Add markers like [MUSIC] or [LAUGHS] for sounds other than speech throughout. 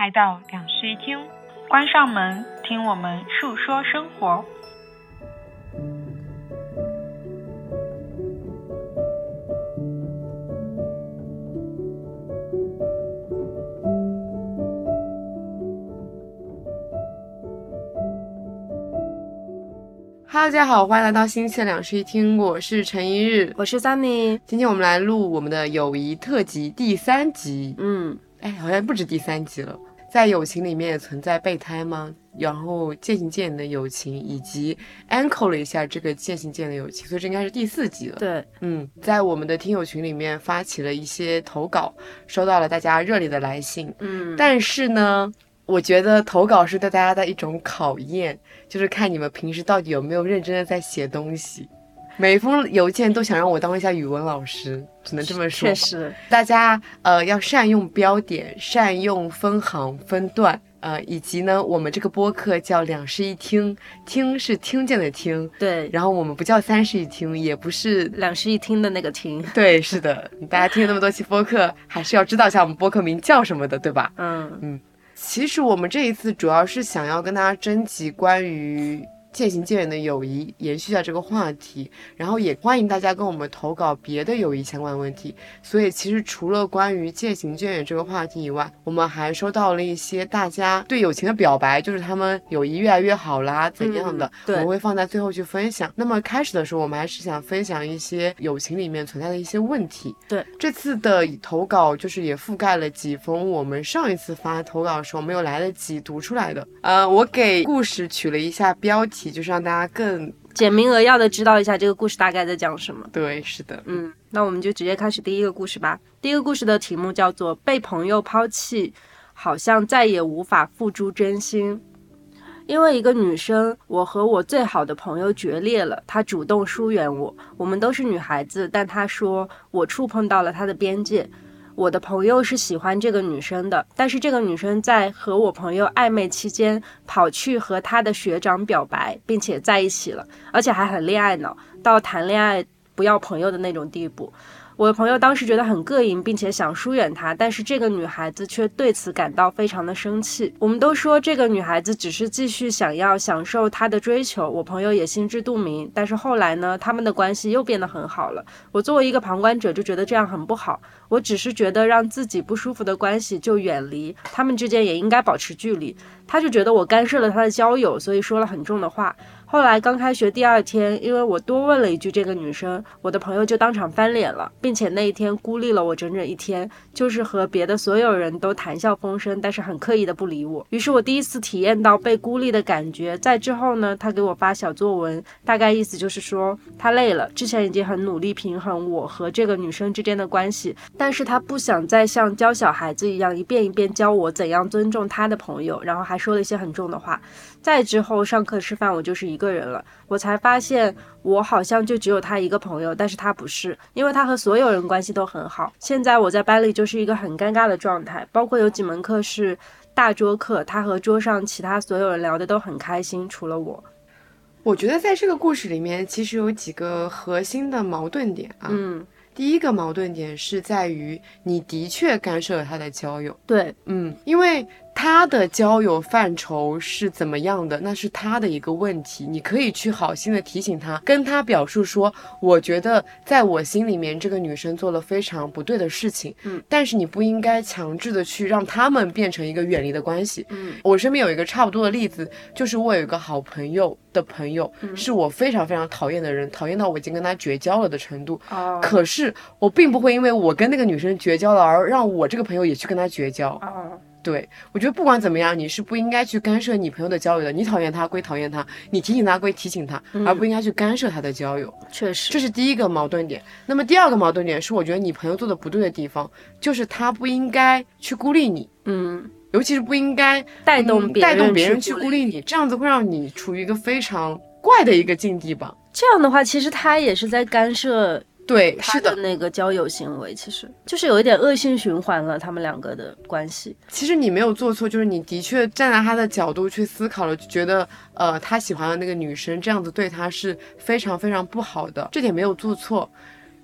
来到两室一厅，关上门，听我们述说生活。哈喽，大家好，欢迎来到新期的两室一厅，我是陈一日，我是 Sunny。今天我们来录我们的友谊特辑第三集。嗯，哎，好像不止第三集了。在友情里面也存在备胎吗？然后渐行渐远的友情，以及 anchor 了一下这个渐行渐远的友情，所以这应该是第四集了。对，嗯，在我们的听友群里面发起了一些投稿，收到了大家热烈的来信。嗯，但是呢，我觉得投稿是对大家的一种考验，就是看你们平时到底有没有认真的在写东西。每一封邮件都想让我当一下语文老师，只能这么说。确实，大家呃要善用标点，善用分行分段，呃，以及呢，我们这个播客叫两室一厅，听是听见的听，对，然后我们不叫三室一厅，也不是两室一厅的那个厅。对，是的，大家听了那么多期播客，还是要知道一下我们播客名叫什么的，对吧？嗯嗯，其实我们这一次主要是想要跟大家征集关于渐行渐远的友谊，延续一下这个话题，然后也欢迎大家跟我们投稿别的友谊相关问题。所以其实除了关于渐行渐远这个话题以外，我们还收到了一些大家对友情的表白，就是他们友谊越来越好啦，怎样的，我们会放在最后去分享。那么开始的时候，我们还是想分享一些友情里面存在的一些问题。对，这次的投稿就是也覆盖了几封我们上一次发投稿的时候没有来得及读出来的。呃，我给故事取了一下标题，就是让大家更简明扼要的知道一下这个故事大概在讲什么。对，是的，嗯，那我们就直接开始第一个故事吧。第一个故事的题目叫做《被朋友抛弃，好像再也无法付诸真心》。因为一个女生，我和我最好的朋友决裂了，她主动疏远我。我们都是女孩子，但她说我触碰到了她的边界。我的朋友是喜欢这个女生的，但是这个女生在和我朋友暧昧期间，跑去和她的学长表白，并且在一起了，而且还很恋爱脑，到谈恋爱不要朋友的那种地步。我的朋友当时觉得很膈应，并且想疏远她，但是这个女孩子却对此感到非常的生气。我们都说这个女孩子只是继续想要享受她的追求，我朋友也心知肚明。但是后来呢，他们的关系又变得很好了。我作为一个旁观者就觉得这样很不好。我只是觉得让自己不舒服的关系就远离，他们之间也应该保持距离。他就觉得我干涉了他的交友，所以说了很重的话。后来刚开学第二天，因为我多问了一句这个女生，我的朋友就当场翻脸了，并且那一天孤立了我整整一天，就是和别的所有人都谈笑风生，但是很刻意的不理我。于是我第一次体验到被孤立的感觉。在之后呢，他给我发小作文，大概意思就是说他累了，之前已经很努力平衡我和这个女生之间的关系，但是他不想再像教小孩子一样一遍一遍教我怎样尊重他的朋友，然后还说了一些很重的话。再之后上课吃饭，我就是一个人了，我才发现我好像就只有他一个朋友，但是他不是，因为他和所有人关系都很好。现在我在班里就是一个很尴尬的状态，包括有几门课是大桌课，他和桌上其他所有人聊的都很开心，除了我。我觉得在这个故事里面，其实有几个核心的矛盾点啊。嗯，第一个矛盾点是在于你的确干涉了他的交友，对，嗯，因为他的交友范畴是怎么样的，那是他的一个问题。你可以去好心的提醒他，跟他表述说，我觉得在我心里面这个女生做了非常不对的事情，嗯，但是你不应该强制的去让他们变成一个远离的关系。嗯我身边有一个差不多的例子，就是我有一个好朋友的朋友，嗯是我非常非常讨厌的人，讨厌到我已经跟他绝交了的程度。哦，可是我并不会因为我跟那个女生绝交了，而让我这个朋友也去跟他绝交。哦，对我觉得不管怎么样，你是不应该去干涉你朋友的交友的。你讨厌他归讨厌他，你提醒他归提醒他，而不应该去干涉他的交友。确实，这是第一个矛盾点。那么第二个矛盾点是，我觉得你朋友做的不对的地方，就是他不应该去孤立你。嗯，尤其是不应该带动带动别人去孤孤立你，这样子会让你处于一个非常怪的一个境地吧。这样的话，其实他也是在干涉对，他是的。那个交友行为，其实就是有一点恶性循环了，他们两个的关系。其实你没有做错，就是你的确站在他的角度去思考了，就觉得呃他喜欢的那个女生这样子对他是非常非常不好的，这点没有做错。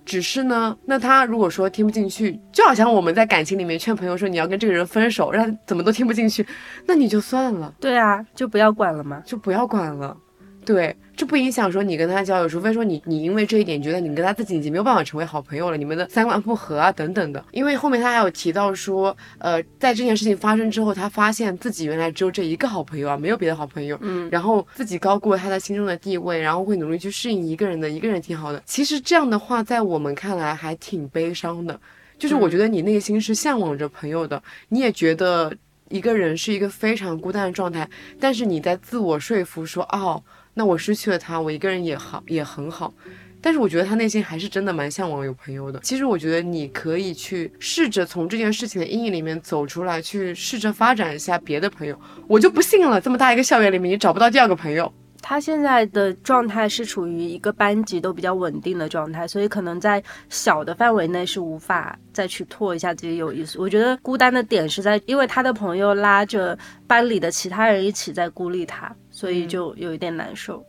只是呢，那他如果说听不进去，就好像我们在感情里面劝朋友说你要跟这个人分手，让他怎么都听不进去，那你就算了，对啊，就不要管了嘛。就不要管了。对，这不影响说你跟他交友，除非说你你因为这一点觉得你跟他自己已经没有办法成为好朋友了，你们的三观不合啊等等的。因为后面他还有提到说，呃，在这件事情发生之后，他发现自己原来只有这一个好朋友啊，没有别的好朋友。嗯，然后自己高估了他在心中的地位，然后会努力去适应一个人的，一个人挺好的。其实这样的话，在我们看来还挺悲伤的。就是我觉得你内心是向往着朋友的，你也觉得一个人是一个非常孤单的状态，但是你在自我说服说，哦，那我失去了他，我一个人也好，也很好。但是我觉得他内心还是真的蛮向往有朋友的。其实我觉得你可以去试着从这件事情的阴影里面走出来，去试着发展一下别的朋友。我就不信了，这么大一个校园里面，你找不到第二个朋友。他现在的状态是处于一个班级都比较稳定的状态，所以可能在小的范围内是无法再去拓一下自己有意思。我觉得孤单的点是在，因为他的朋友拉着班里的其他人一起在孤立他，所以就有一点难受。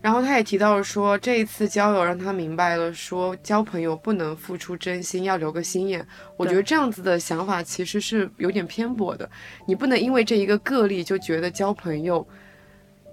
然后他也提到了说，这一次交友让他明白了，说交朋友不能付出真心，要留个心眼。我觉得这样子的想法其实是有点偏颇的。你不能因为这一个个例就觉得交朋友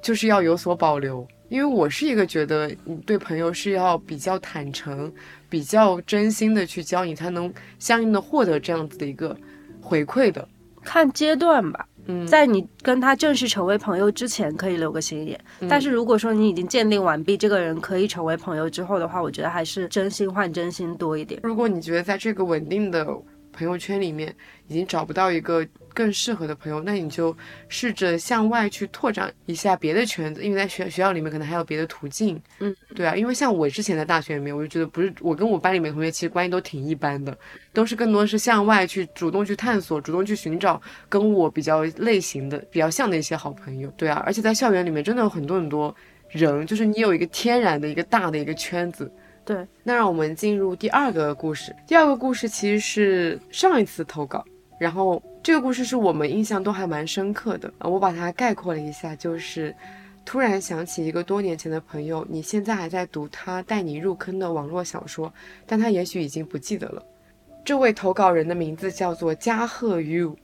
就是要有所保留。因为我是一个觉得你对朋友是要比较坦诚、比较真心的去交，你才能相应的获得这样子的一个回馈的。看阶段吧，嗯，在你跟他正式成为朋友之前，可以留个心眼。嗯但是如果说你已经鉴定完毕，这个人可以成为朋友之后的话，我觉得还是真心换真心多一点。如果你觉得在这个稳定的朋友圈里面已经找不到一个更适合的朋友，那你就试着向外去拓展一下别的圈子，因为在学学校里面可能还有别的途径。嗯，对啊，因为像我之前在大学里面，我就觉得不是我跟我班里面同学其实关系都挺一般的，都是更多是向外去主动去探索，主动去寻找跟我比较类型的、比较像的一些好朋友。对啊，而且在校园里面真的有很多很多人，就是你有一个天然的一个大的一个圈子。对，那让我们进入第二个故事。第二个故事其实是上一次投稿，然后这个故事是我们印象都还蛮深刻的。呃我把它概括了一下，就是突然想起一个多年前的朋友，你现在还在读他带你入坑的网络小说，但他也许已经不记得了。这位投稿人的名字叫做加贺 U。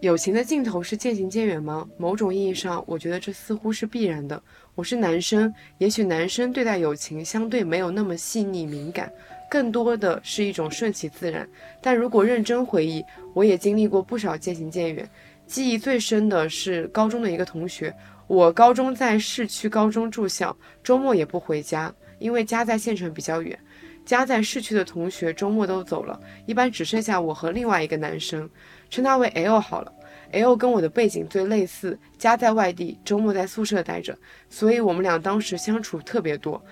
友情的尽头是渐行渐远吗？某种意义上，我觉得这似乎是必然的。我是男生，也许男生对待友情相对没有那么细腻敏感，更多的是一种顺其自然。但如果认真回忆，我也经历过不少渐行渐远。记忆最深的是高中的一个同学，我高中在市区高中住校，周末也不回家，因为家在县城比较远。家在市区的同学周末都走了，一般只剩下我和另外一个男生，称他为 L 好了。L 跟我的背景最类似，家在外地，周末在宿舍待着，所以我们俩当时相处特别多。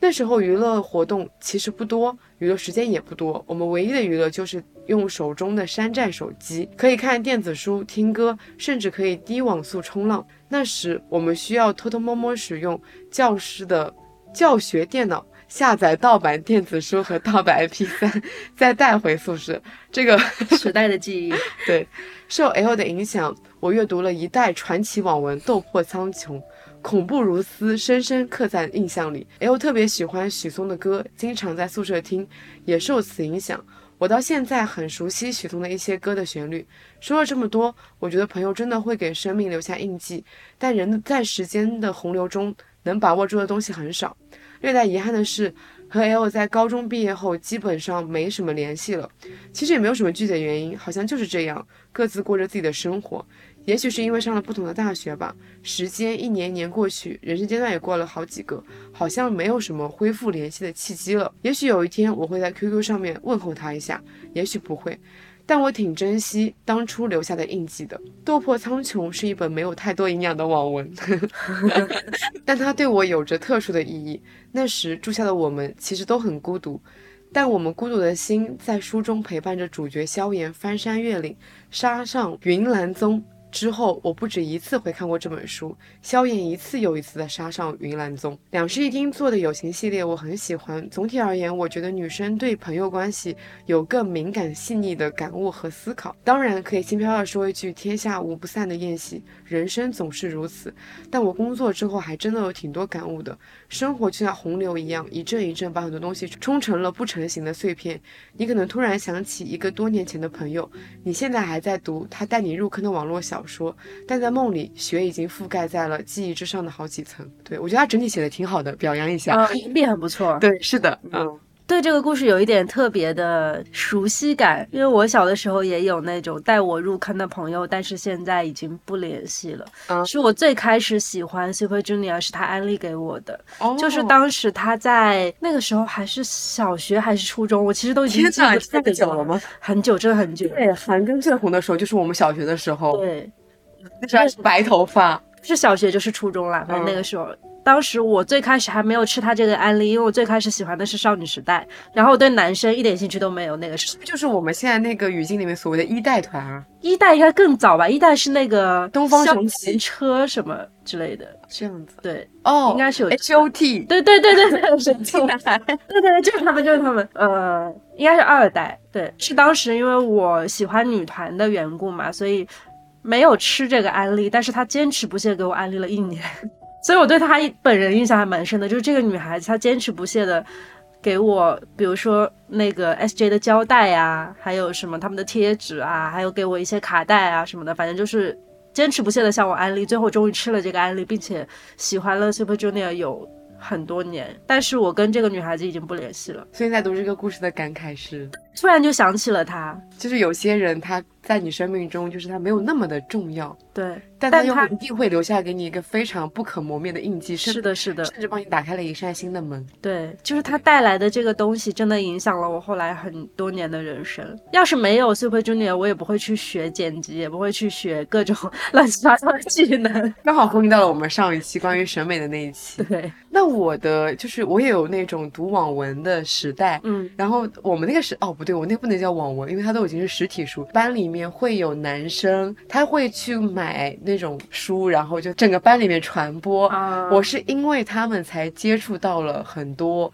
那时候娱乐活动其实不多，娱乐时间也不多，我们唯一的娱乐就是用手中的山寨手机，可以看电子书、听歌，甚至可以低网速冲浪。那时我们需要偷偷摸摸使用教师的教学电脑。下载盗版电子书和盗版 MP3，再带回宿舍。这个 [LAUGHS] 时代的记忆，对，受 L 的影响，我阅读了一代传奇网文《斗破苍穹》，恐怖如斯，深深刻在印象里。L 特别喜欢许嵩的歌，经常在宿舍听，也受此影响。我到现在很熟悉许嵩的一些歌的旋律。说了这么多，我觉得朋友真的会给生命留下印记，但人在时间的洪流中能把握住的东西很少。略带遗憾的是，和 L 在高中毕业后基本上没什么联系了。其实也没有什么具体的原因，好像就是这样，各自过着自己的生活。也许是因为上了不同的大学吧。时间一年一年过去，人生阶段也过了好几个，好像没有什么恢复联系的契机了。也许有一天我会在 QQ 上面问候他一下，也许不会。但我挺珍惜当初留下的印记的。《斗破苍穹》是一本没有太多营养的网文，[LAUGHS] [LAUGHS] 但它对我有着特殊的意义。那时住校的我们其实都很孤独，但我们孤独的心在书中陪伴着主角萧炎翻山越岭，杀上云岚宗。之后，我不止一次回看过这本书，萧炎一次又一次的杀上云岚宗。两室一厅做的友情系列我很喜欢。总体而言，我觉得女生对朋友关系有更敏感细腻的感悟和思考。当然，可以轻飘飘说一句“天下无不散的宴席”，人生总是如此。但我工作之后还真的有挺多感悟的。生活就像洪流一样，一阵一阵把很多东西冲成了不成形的碎片。你可能突然想起一个多年前的朋友，你现在还在读他带你入坑的网络小说，但在梦里，雪已经覆盖在了记忆之上的好几层。对我觉得他整体写的挺好的，表扬一下。啊，笔很不错。对，是的，嗯。对这个故事有一点特别的熟悉感，因为我小的时候也有那种带我入坑的朋友，但是现在已经不联系了。嗯，是我最开始喜欢 Super Junior，是他安利给我的。哦，就是当时他在那个时候还是小学还是初中，我其实都已经记不太久了吗？很久，真的很久。对，韩庚最红的时候就是我们小学的时候。对，那时候还是白头发，是小学就是初中了，反正那个时候。当时我最开始还没有吃他这个安利，因为我最开始喜欢的是少女时代，然后我对男生一点兴趣都没有。那个是就是我们现在那个语境里面所谓的一代团啊，一代应该更早吧？一代是那个东方神起车什么之类的，这样子。对，哦，应该是有 H O T，[LAUGHS] 对对对对对，神奇男孩，对对，就是他们，就是他们。呃，应该是二代，对，是当时因为我喜欢女团的缘故嘛，所以没有吃这个安利，但是他坚持不懈给我安利了一年。所以我对她本人印象还蛮深的，就是这个女孩子，她坚持不懈的给我，比如说那个 S J 的胶带啊，还有什么他们的贴纸啊，还有给我一些卡带啊什么的，反正就是坚持不懈的向我安利，最后终于吃了这个安利，并且喜欢了 Super Junior 有很多年，但是我跟这个女孩子已经不联系了。所以在读这个故事的感慨是，突然就想起了她，就是有些人他在你生命中，就是他没有那么的重要。对。但他又一定会留下给你一个非常不可磨灭的印记，是的，是的，甚至帮你打开了一扇新的门。对，就是他带来的这个东西，真的影响了我后来很多年的人生。要是没有 Super Junior，我也不会去学剪辑，也不会去学各种 [LAUGHS] 乱七八糟的技能。刚好呼应到了我们上一期关于审美的那一期。对，那我的就是我也有那种读网文的时代，嗯，然后我们那个时哦不对，我那不能叫网文，因为它都已经是实体书。班里面会有男生，他会去买那种书。然后就整个班里面传播，我是因为他们才接触到了很多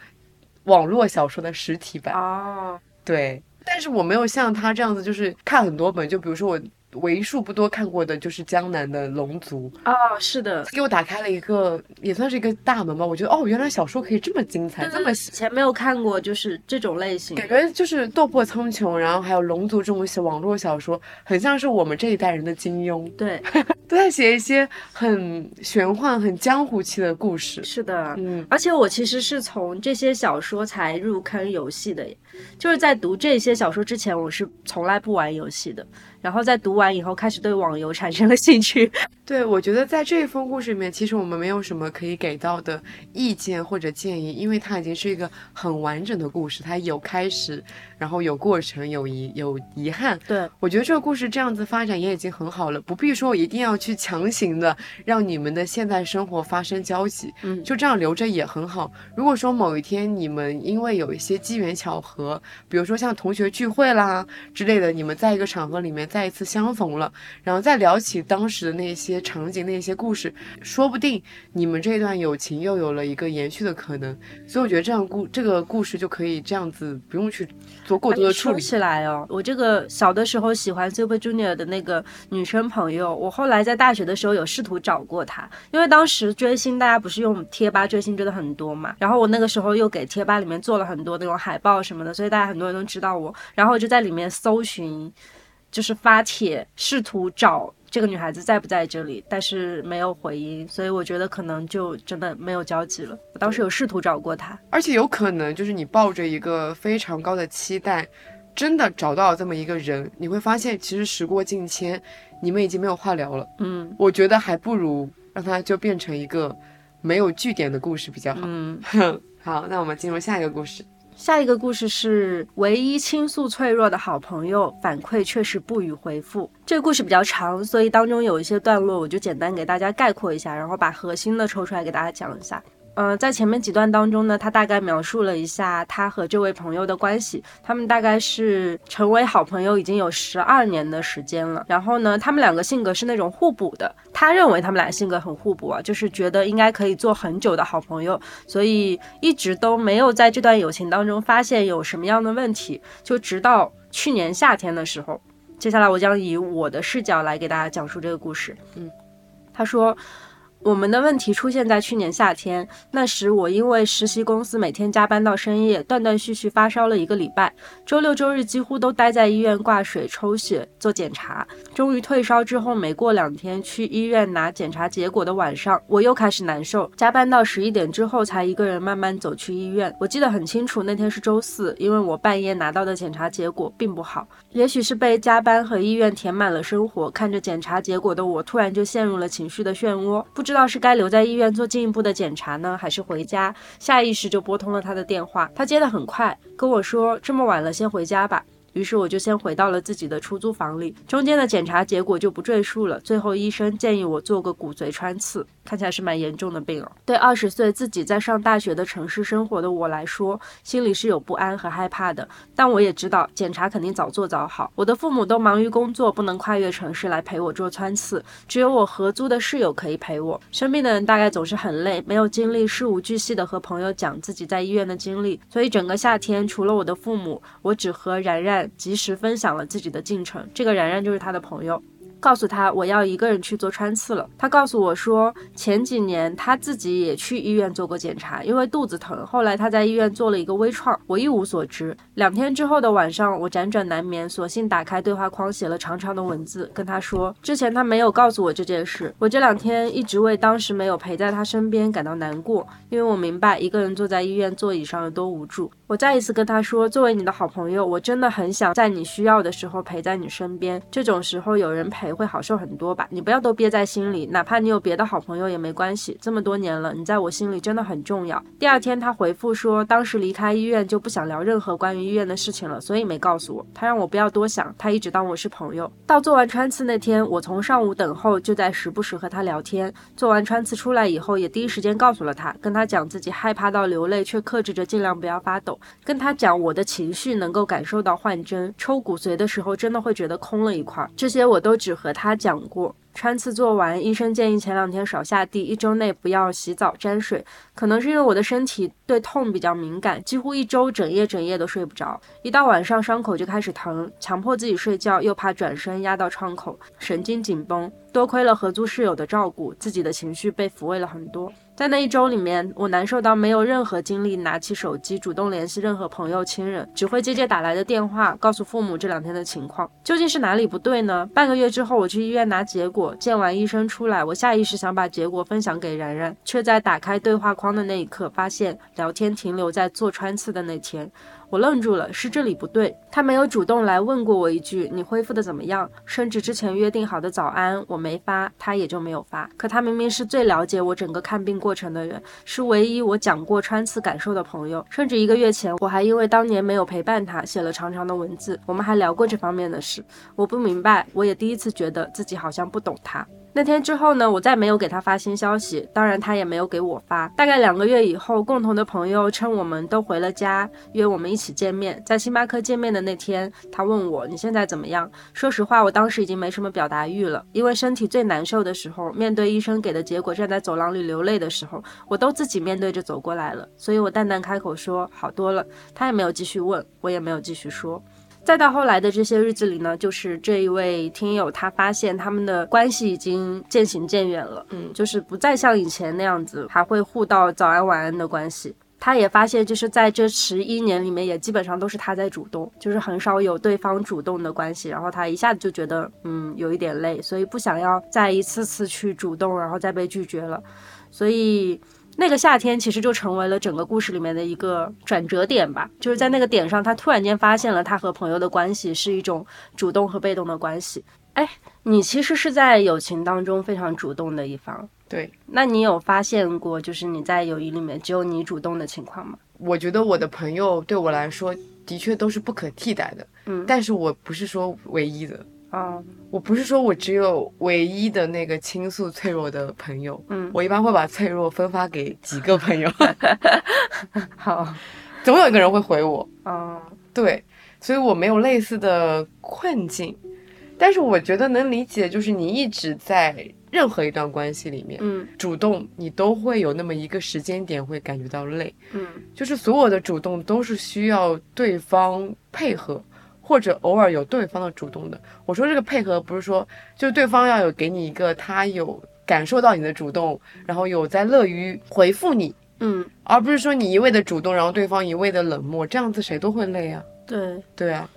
网络小说的实体版。哦，对，但是我没有像他这样子，就是看很多本，就比如说我。为数不多看过的就是江南的《龙族》哦，是的，给我打开了一个也算是一个大门吧。我觉得哦，原来小说可以这么精彩，这么以前没有看过，就是这种类型，感觉就是《斗破苍穹》，然后还有《龙族》这种写网络小说，很像是我们这一代人的金庸，对，[LAUGHS] 都在写一些很玄幻、很江湖气的故事。是的，嗯，而且我其实是从这些小说才入坑游戏的，就是在读这些小说之前，我是从来不玩游戏的。然后在读完以后，开始对网游产生了兴趣。[LAUGHS] 对，我觉得在这一封故事里面，其实我们没有什么可以给到的意见或者建议，因为它已经是一个很完整的故事，它有开始。然后有过程，有遗有遗憾。对我觉得这个故事这样子发展也已经很好了，不必说一定要去强行的让你们的现在生活发生交集。嗯，就这样留着也很好。如果说某一天你们因为有一些机缘巧合，比如说像同学聚会啦之类的，你们在一个场合里面再一次相逢了，然后再聊起当时的那些场景、那些故事，说不定你们这段友情又有了一个延续的可能。所以我觉得这样故这个故事就可以这样子，不用去。做过多的处理起来哦，我这个小的时候喜欢 Super Junior 的那个女生朋友，我后来在大学的时候有试图找过她，因为当时追星大家不是用贴吧追星追的很多嘛，然后我那个时候又给贴吧里面做了很多那种海报什么的，所以大家很多人都知道我，然后我就在里面搜寻，就是发帖试图找。这个女孩子在不在这里？但是没有回音，所以我觉得可能就真的没有交集了。我当时有试图找过她，而且有可能就是你抱着一个非常高的期待，真的找到了这么一个人，你会发现其实时过境迁，你们已经没有话聊了。嗯，我觉得还不如让它就变成一个没有据点的故事比较好。嗯，[LAUGHS] 好，那我们进入下一个故事。下一个故事是唯一倾诉脆弱的好朋友，反馈确实不予回复。这个故事比较长，所以当中有一些段落我就简单给大家概括一下，然后把核心的抽出来给大家讲一下。呃，在前面几段当中呢，他大概描述了一下他和这位朋友的关系。他们大概是成为好朋友已经有十二年的时间了。然后呢，他们两个性格是那种互补的。他认为他们俩性格很互补啊，就是觉得应该可以做很久的好朋友，所以一直都没有在这段友情当中发现有什么样的问题。就直到去年夏天的时候，接下来我将以我的视角来给大家讲述这个故事。嗯，他说。我们的问题出现在去年夏天，那时我因为实习公司每天加班到深夜，断断续续发烧了一个礼拜，周六周日几乎都待在医院挂水、抽血、做检查。终于退烧之后，没过两天去医院拿检查结果的晚上，我又开始难受，加班到十一点之后才一个人慢慢走去医院。我记得很清楚，那天是周四，因为我半夜拿到的检查结果并不好。也许是被加班和医院填满了生活，看着检查结果的我，突然就陷入了情绪的漩涡，不知。不知道是该留在医院做进一步的检查呢，还是回家？下意识就拨通了他的电话，他接得很快，跟我说：“这么晚了，先回家吧。”于是我就先回到了自己的出租房里，中间的检查结果就不赘述了。最后医生建议我做个骨髓穿刺，看起来是蛮严重的病了。对二十岁自己在上大学的城市生活的我来说，心里是有不安和害怕的。但我也知道检查肯定早做早好。我的父母都忙于工作，不能跨越城市来陪我做穿刺，只有我合租的室友可以陪我。生病的人大概总是很累，没有精力事无巨细的和朋友讲自己在医院的经历，所以整个夏天除了我的父母，我只和然然。及时分享了自己的进程，这个然然就是他的朋友。告诉他我要一个人去做穿刺了。他告诉我说，前几年他自己也去医院做过检查，因为肚子疼。后来他在医院做了一个微创，我一无所知。两天之后的晚上，我辗转难眠，索性打开对话框，写了长长的文字，跟他说，之前他没有告诉我这件事。我这两天一直为当时没有陪在他身边感到难过，因为我明白一个人坐在医院座椅上有多无助。我再一次跟他说，作为你的好朋友，我真的很想在你需要的时候陪在你身边。这种时候有人陪。会好受很多吧？你不要都憋在心里，哪怕你有别的好朋友也没关系。这么多年了，你在我心里真的很重要。第二天他回复说，当时离开医院就不想聊任何关于医院的事情了，所以没告诉我。他让我不要多想，他一直当我是朋友。到做完穿刺那天，我从上午等候就在时不时和他聊天。做完穿刺出来以后，也第一时间告诉了他，跟他讲自己害怕到流泪，却克制着尽量不要发抖。跟他讲我的情绪能够感受到换针，抽骨髓的时候真的会觉得空了一块。这些我都只。和他讲过，穿刺做完，医生建议前两天少下地，一周内不要洗澡沾水。可能是因为我的身体对痛比较敏感，几乎一周整夜整夜都睡不着。一到晚上伤口就开始疼，强迫自己睡觉，又怕转身压到创口，神经紧绷。多亏了合租室友的照顾，自己的情绪被抚慰了很多。在那一周里面，我难受到没有任何精力拿起手机主动联系任何朋友亲人，只会接接打来的电话，告诉父母这两天的情况。究竟是哪里不对呢？半个月之后，我去医院拿结果，见完医生出来，我下意识想把结果分享给然然，却在打开对话框的那一刻，发现聊天停留在做穿刺的那天。我愣住了，是这里不对。他没有主动来问过我一句“你恢复的怎么样”，甚至之前约定好的早安我没发，他也就没有发。可他明明是最了解我整个看病过程的人，是唯一我讲过穿刺感受的朋友。甚至一个月前，我还因为当年没有陪伴他，写了长长的文字，我们还聊过这方面的事。我不明白，我也第一次觉得自己好像不懂他。那天之后呢，我再没有给他发新消息，当然他也没有给我发。大概两个月以后，共同的朋友趁我们都回了家，约我们一起见面。在星巴克见面的那天，他问我你现在怎么样？说实话，我当时已经没什么表达欲了，因为身体最难受的时候，面对医生给的结果，站在走廊里流泪的时候，我都自己面对着走过来了。所以我淡淡开口说好多了，他也没有继续问，我也没有继续说。再到后来的这些日子里呢，就是这一位听友他发现他们的关系已经渐行渐远了，嗯，就是不再像以前那样子还会互道早安晚安的关系。他也发现，就是在这十一年里面，也基本上都是他在主动，就是很少有对方主动的关系。然后他一下子就觉得，嗯，有一点累，所以不想要再一次次去主动，然后再被拒绝了，所以。那个夏天其实就成为了整个故事里面的一个转折点吧，就是在那个点上，他突然间发现了他和朋友的关系是一种主动和被动的关系。哎，你其实是在友情当中非常主动的一方，对？那你有发现过，就是你在友谊里面只有你主动的情况吗？我觉得我的朋友对我来说的确都是不可替代的，嗯，但是我不是说唯一的。哦，我不是说我只有唯一的那个倾诉脆弱的朋友，嗯，我一般会把脆弱分发给几个朋友 [LAUGHS] [LAUGHS] 好，总有一个人会回我。嗯，对，所以我没有类似的困境，但是我觉得能理解，就是你一直在任何一段关系里面，嗯。主动，你都会有那么一个时间点会感觉到累，嗯。就是所有的主动都是需要对方配合。或者偶尔有对方的主动的，我说这个配合不是说，就是对方要有给你一个他有感受到你的主动，然后有在乐于回复你，嗯，而不是说你一味的主动，然后对方一味的冷漠，这样子谁都会累啊。对对啊，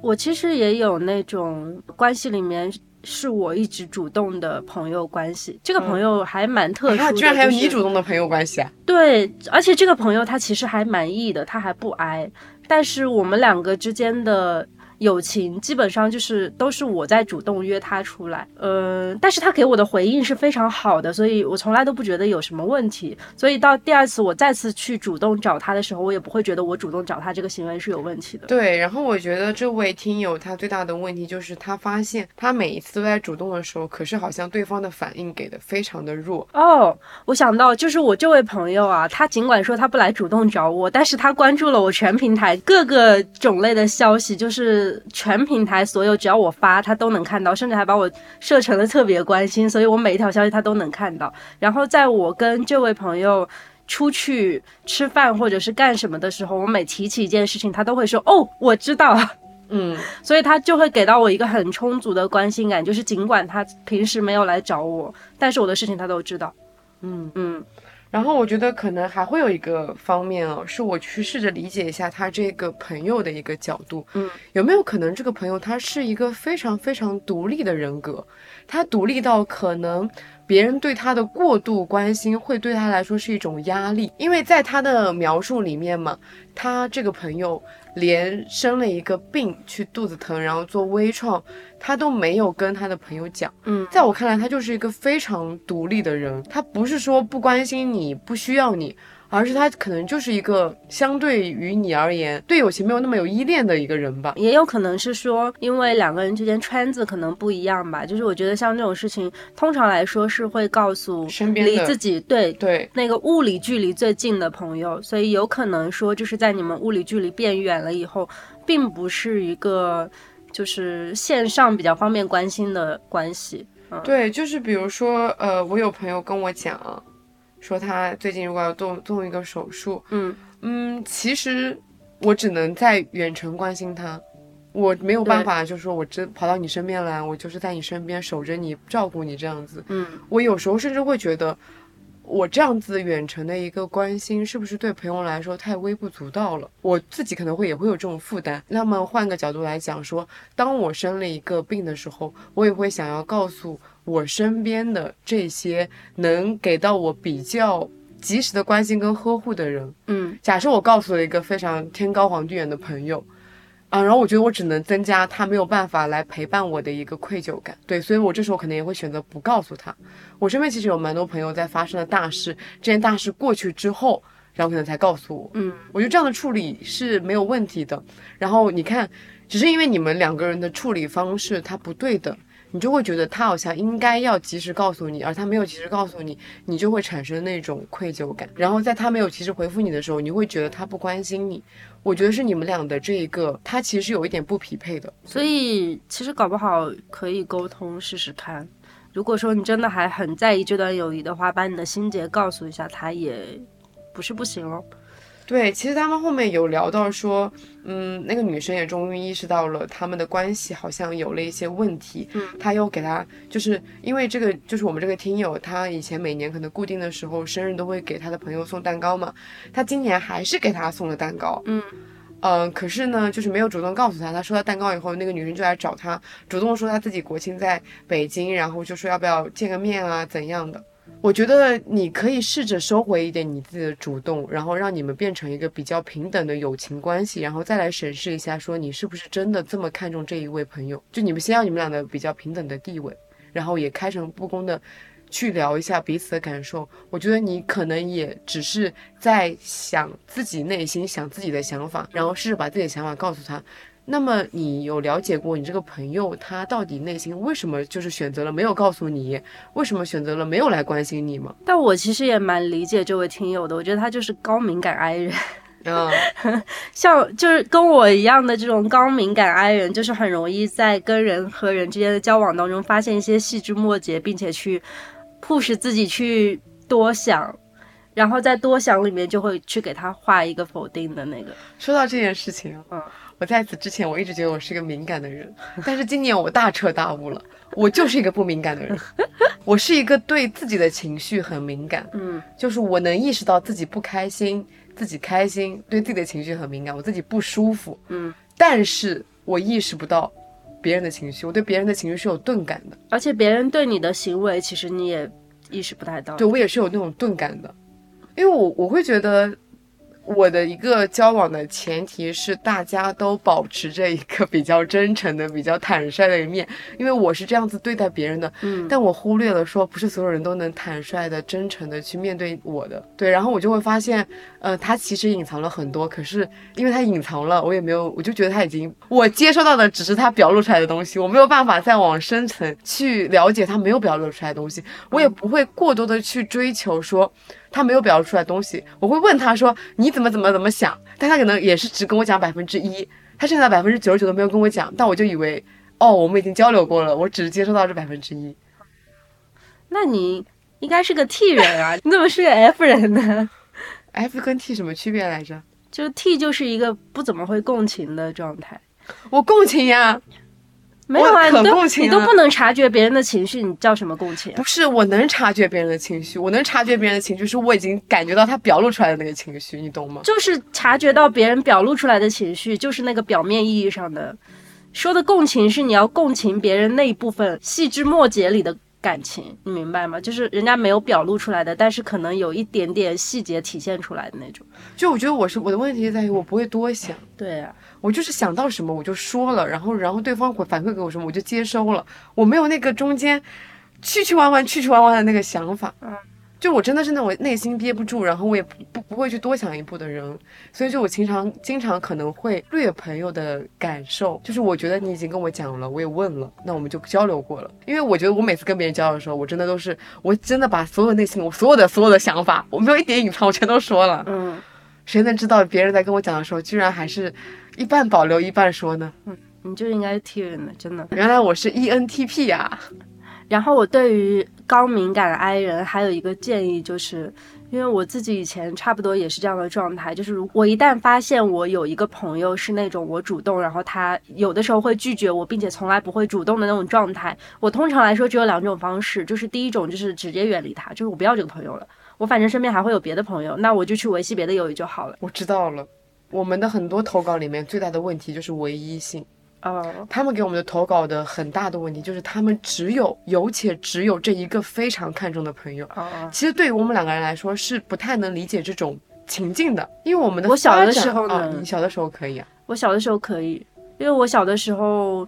我其实也有那种关系里面。是我一直主动的朋友关系，这个朋友还蛮特殊的、啊，居然还有你主动的朋友关系啊！对，而且这个朋友他其实还蛮义的，他还不挨，但是我们两个之间的友情基本上就是都是我在主动约他出来，呃，但是他给我的回应是非常好的，所以我从来都不觉得有什么问题。所以到第二次我再次去主动找他的时候，我也不会觉得我主动找他这个行为是有问题的。对，然后我觉得这位听友他最大的问题就是他发现他每一次都在主动的时候，可是好像对方的反应给的非常的弱。哦，我想到就是我这位朋友啊，他尽管说他不来主动找我，但是他关注了我全平台各个种类的消息，就是全平台所有只要我发他都能看到，甚至还把我设成了特别关心，所以我每一条消息他都能看到。然后在我跟这位朋友。出去吃饭或者是干什么的时候，我每提起一件事情，他都会说：“哦，我知道。”嗯，所以他就会给到我一个很充足的关心感，就是尽管他平时没有来找我，但是我的事情他都知道。嗯嗯然后我觉得可能还会有一个方面哦，是我去试着理解一下他这个朋友的一个角度，嗯，有没有可能这个朋友他是一个非常非常独立的人格，他独立到可能别人对他的过度关心会对他来说是一种压力，因为在他的描述里面嘛，他这个朋友连生了一个病去肚子疼，然后做微创，他都没有跟他的朋友讲。嗯在我看来，他就是一个非常独立的人。他不是说不关心你、不需要你，而是他可能就是一个相对于你而言，对友情没有那么有依恋的一个人吧。也有可能是说，因为两个人之间圈子可能不一样吧。就是我觉得像这种事情，通常来说是会告诉身边离自己对对那个物理距离最近的朋友，所以有可能说，就是在你们物理距离变远了以后，并不是一个就是线上比较方便关心的关系。对，就是比如说，呃，我有朋友跟我讲，说他最近如果要动动一个手术，嗯嗯，其实我只能在远程关心他，我没有办法，就是说我真跑到你身边来，我就是在你身边守着你，照顾你这样子。嗯我有时候甚至会觉得，我这样子远程的一个关心，是不是对朋友来说太微不足道了？我自己可能会也会有这种负担。那么换个角度来讲说，当我生了一个病的时候，我也会想要告诉我身边的这些能给到我比较及时的关心跟呵护的人。嗯假设我告诉了一个非常天高皇帝远的朋友，啊，然后我觉得我只能增加他没有办法来陪伴我的一个愧疚感，对，所以我这时候可能也会选择不告诉他。我身边其实有蛮多朋友在发生了大事，这件大事过去之后，然后可能才告诉我。嗯我觉得这样的处理是没有问题的。然后你看，只是因为你们两个人的处理方式它不对等，你就会觉得他好像应该要及时告诉你，而他没有及时告诉你，你就会产生那种愧疚感。然后在他没有及时回复你的时候，你会觉得他不关心你。我觉得是你们俩的这一个，他其实有一点不匹配的。所以其实搞不好可以沟通试试看。如果说你真的还很在意这段友谊的话，把你的心结告诉一下他，也不是不行哦。对，其实他们后面有聊到说，嗯，那个女生也终于意识到了他们的关系好像有了一些问题。嗯，她又给他，就是因为这个，就是我们这个听友，他以前每年可能固定的时候生日都会给他的朋友送蛋糕嘛，他今年还是给他送了蛋糕。嗯嗯、可是呢，就是没有主动告诉他，他收到蛋糕以后，那个女生就来找他，主动说他自己国庆在北京，然后就说要不要见个面啊，怎样的。我觉得你可以试着收回一点你自己的主动，然后让你们变成一个比较平等的友情关系，然后再来审视一下，说你是不是真的这么看重这一位朋友。就你们先要你们俩的比较平等的地位，然后也开诚布公的去聊一下彼此的感受。我觉得你可能也只是在想自己内心想自己的想法，然后试着把自己的想法告诉他。那么你有了解过你这个朋友他到底内心为什么就是选择了没有告诉你，为什么选择了没有来关心你吗？但我其实也蛮理解这位听友的，我觉得他就是高敏感 I 人。[LAUGHS] 嗯，像就是跟我一样的这种高敏感 I 人，就是很容易在跟人和人之间的交往当中发现一些细枝末节，并且去 push 自己去多想，然后在多想里面就会去给他画一个否定的那个。说到这件事情，嗯，我在此之前我一直觉得我是一个敏感的人，但是今年我大彻大悟了，我就是一个不敏感的人，[LAUGHS] 我是一个对自己的情绪很敏感，嗯就是我能意识到自己不开心，自己开心，对自己的情绪很敏感，我自己不舒服，嗯，但是我意识不到别人的情绪，我对别人的情绪是有钝感的，而且别人对你的行为，其实你也意识不太到。对我也是有那种钝感的，因为我我会觉得。我的一个交往的前提是大家都保持着一个比较真诚的、比较坦率的一面，因为我是这样子对待别人的，嗯，但我忽略了说不是所有人都能坦率的、真诚的去面对我的，对，然后我就会发现，呃，他其实隐藏了很多，可是因为他隐藏了，我也没有，我就觉得他已经我接收到的只是他表露出来的东西，我没有办法再往深层去了解他没有表露出来的东西，我也不会过多的去追求说。他没有表露出来东西，我会问他说你怎么怎么怎么想，但他可能也是只跟我讲百分之一，他剩下的百分之九十九都没有跟我讲，但我就以为哦，我们已经交流过了，我只是接收到这百分之一。那你应该是个 T 人啊，你怎么是个 F 人呢？F 跟 T 什么区别来着？就 T 就是一个不怎么会共情的状态。我共情呀，[LAUGHS] 没有啊，可你都共情啊你都不能察觉别人的情绪，你叫什么共情啊？不是我能察觉别人的情绪，我能察觉别人的情绪，是我已经感觉到他表露出来的那个情绪，你懂吗？就是察觉到别人表露出来的情绪，就是那个表面意义上的。说的共情是你要共情别人那一部分细枝末节里的感情，你明白吗？就是人家没有表露出来的，但是可能有一点点细节体现出来的那种。就我觉得我是我的问题在于我不会多想。对啊，我就是想到什么我就说了，然后然后对方会反馈给我什么我就接收了，我没有那个中间去去玩玩去去玩玩的那个想法。嗯，就我真的是那种内心憋不住，然后我也不不不会去多想一步的人，所以就我经常经常可能会略朋友的感受，就是我觉得你已经跟我讲了，我也问了，那我们就交流过了。因为我觉得我每次跟别人交流的时候，我真的都是我真的把所有内心我所有的所有的想法，我没有一点隐藏，我全都说了。嗯，谁能知道别人在跟我讲的时候，居然还是一半保留一半说呢？嗯你就应该是 T 人的，真的。原来我是 E ENTP 呀、然后我对于高敏感 I 人还有一个建议，就是因为我自己以前差不多也是这样的状态，就是如我一旦发现我有一个朋友是那种我主动，然后他有的时候会拒绝我，并且从来不会主动的那种状态，我通常来说只有两种方式，就是第一种就是直接远离他，就是我不要这个朋友了，我反正身边还会有别的朋友，那我就去维系别的友谊就好了。我知道了。我们的很多投稿里面最大的问题就是唯一性，哦，他们给我们的投稿的很大的问题就是他们只有有且只有这一个非常看重的朋友。哦哦，其实对于我们两个人来说是不太能理解这种情境的，因为我们的我小的时候呢啊你小的时候可以啊，我小的时候可以，因为我小的时候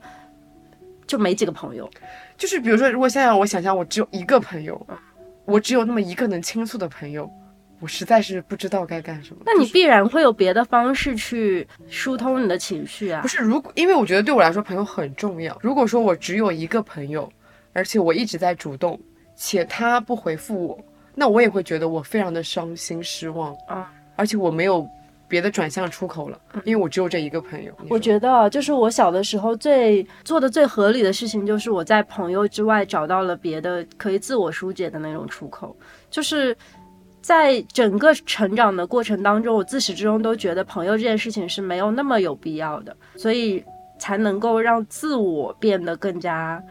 就没几个朋友。就是比如说，如果现在我想象我只有一个朋友，我只有那么一个能倾诉的朋友，我实在是不知道该干什么。那你必然会有别的方式去疏通你的情绪啊不。是，如果因为我觉得对我来说朋友很重要。如果说我只有一个朋友，而且我一直在主动，且他不回复我，那我也会觉得我非常的伤心失望啊，而且我没有别的转向出口了，因为我只有这一个朋友。我觉得啊就是我小的时候最做的最合理的事情，就是我在朋友之外找到了别的可以自我疏解的那种出口，就是。在整个成长的过程当中，我自始至终都觉得朋友这件事情是没有那么有必要的，所以才能够让自我变得更加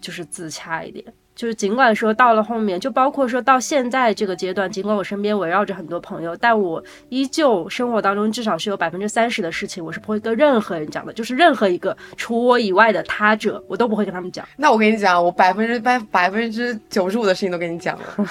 就是自洽一点。就是尽管说到了后面，就包括说到现在这个阶段，尽管我身边围绕着很多朋友，但我依旧生活当中至少是有百分之三十的事情，我是不会跟任何人讲的，就是任何一个除我以外的他者，我都不会跟他们讲。那我跟你讲，我百分之百百分之九十五的事情都跟你讲了。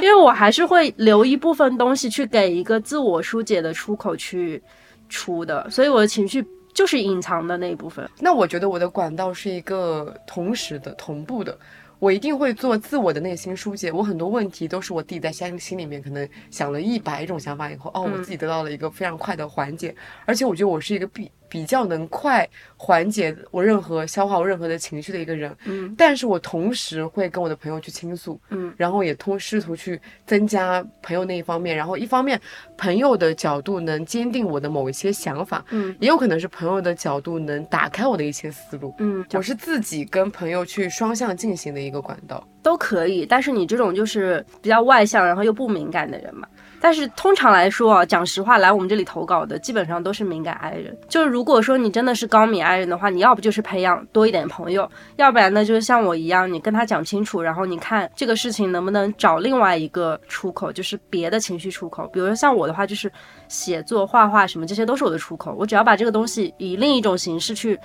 因为我还是会留一部分东西去给一个自我疏解的出口去出的，所以我的情绪就是隐藏的那一部分。那我觉得我的管道是一个同时的、同步的。我一定会做自我的内心疏解。我很多问题都是我自己在心心里面可能想了一百种想法以后，哦，我自己得到了一个非常快的缓解。而且我觉得我是一个必比较能快缓解我任何消化我任何的情绪的一个人。嗯但是我同时会跟我的朋友去倾诉，嗯然后也通试图去增加朋友那一方面，然后一方面朋友的角度能坚定我的某一些想法，嗯也有可能是朋友的角度能打开我的一些思路。嗯，我是自己跟朋友去双向进行的一个管道。都可以，但是你这种就是比较外向，然后又不敏感的人嘛。但是通常来说啊，讲实话，来我们这里投稿的基本上都是敏感 I 人。就是如果说你真的是高敏 I 人的话，你要不就是培养多一点朋友，要不然呢就是像我一样，你跟他讲清楚，然后你看这个事情能不能找另外一个出口，就是别的情绪出口。比如说像我的话，就是写作、画画什么，这些都是我的出口。我只要把这个东西以另一种形式去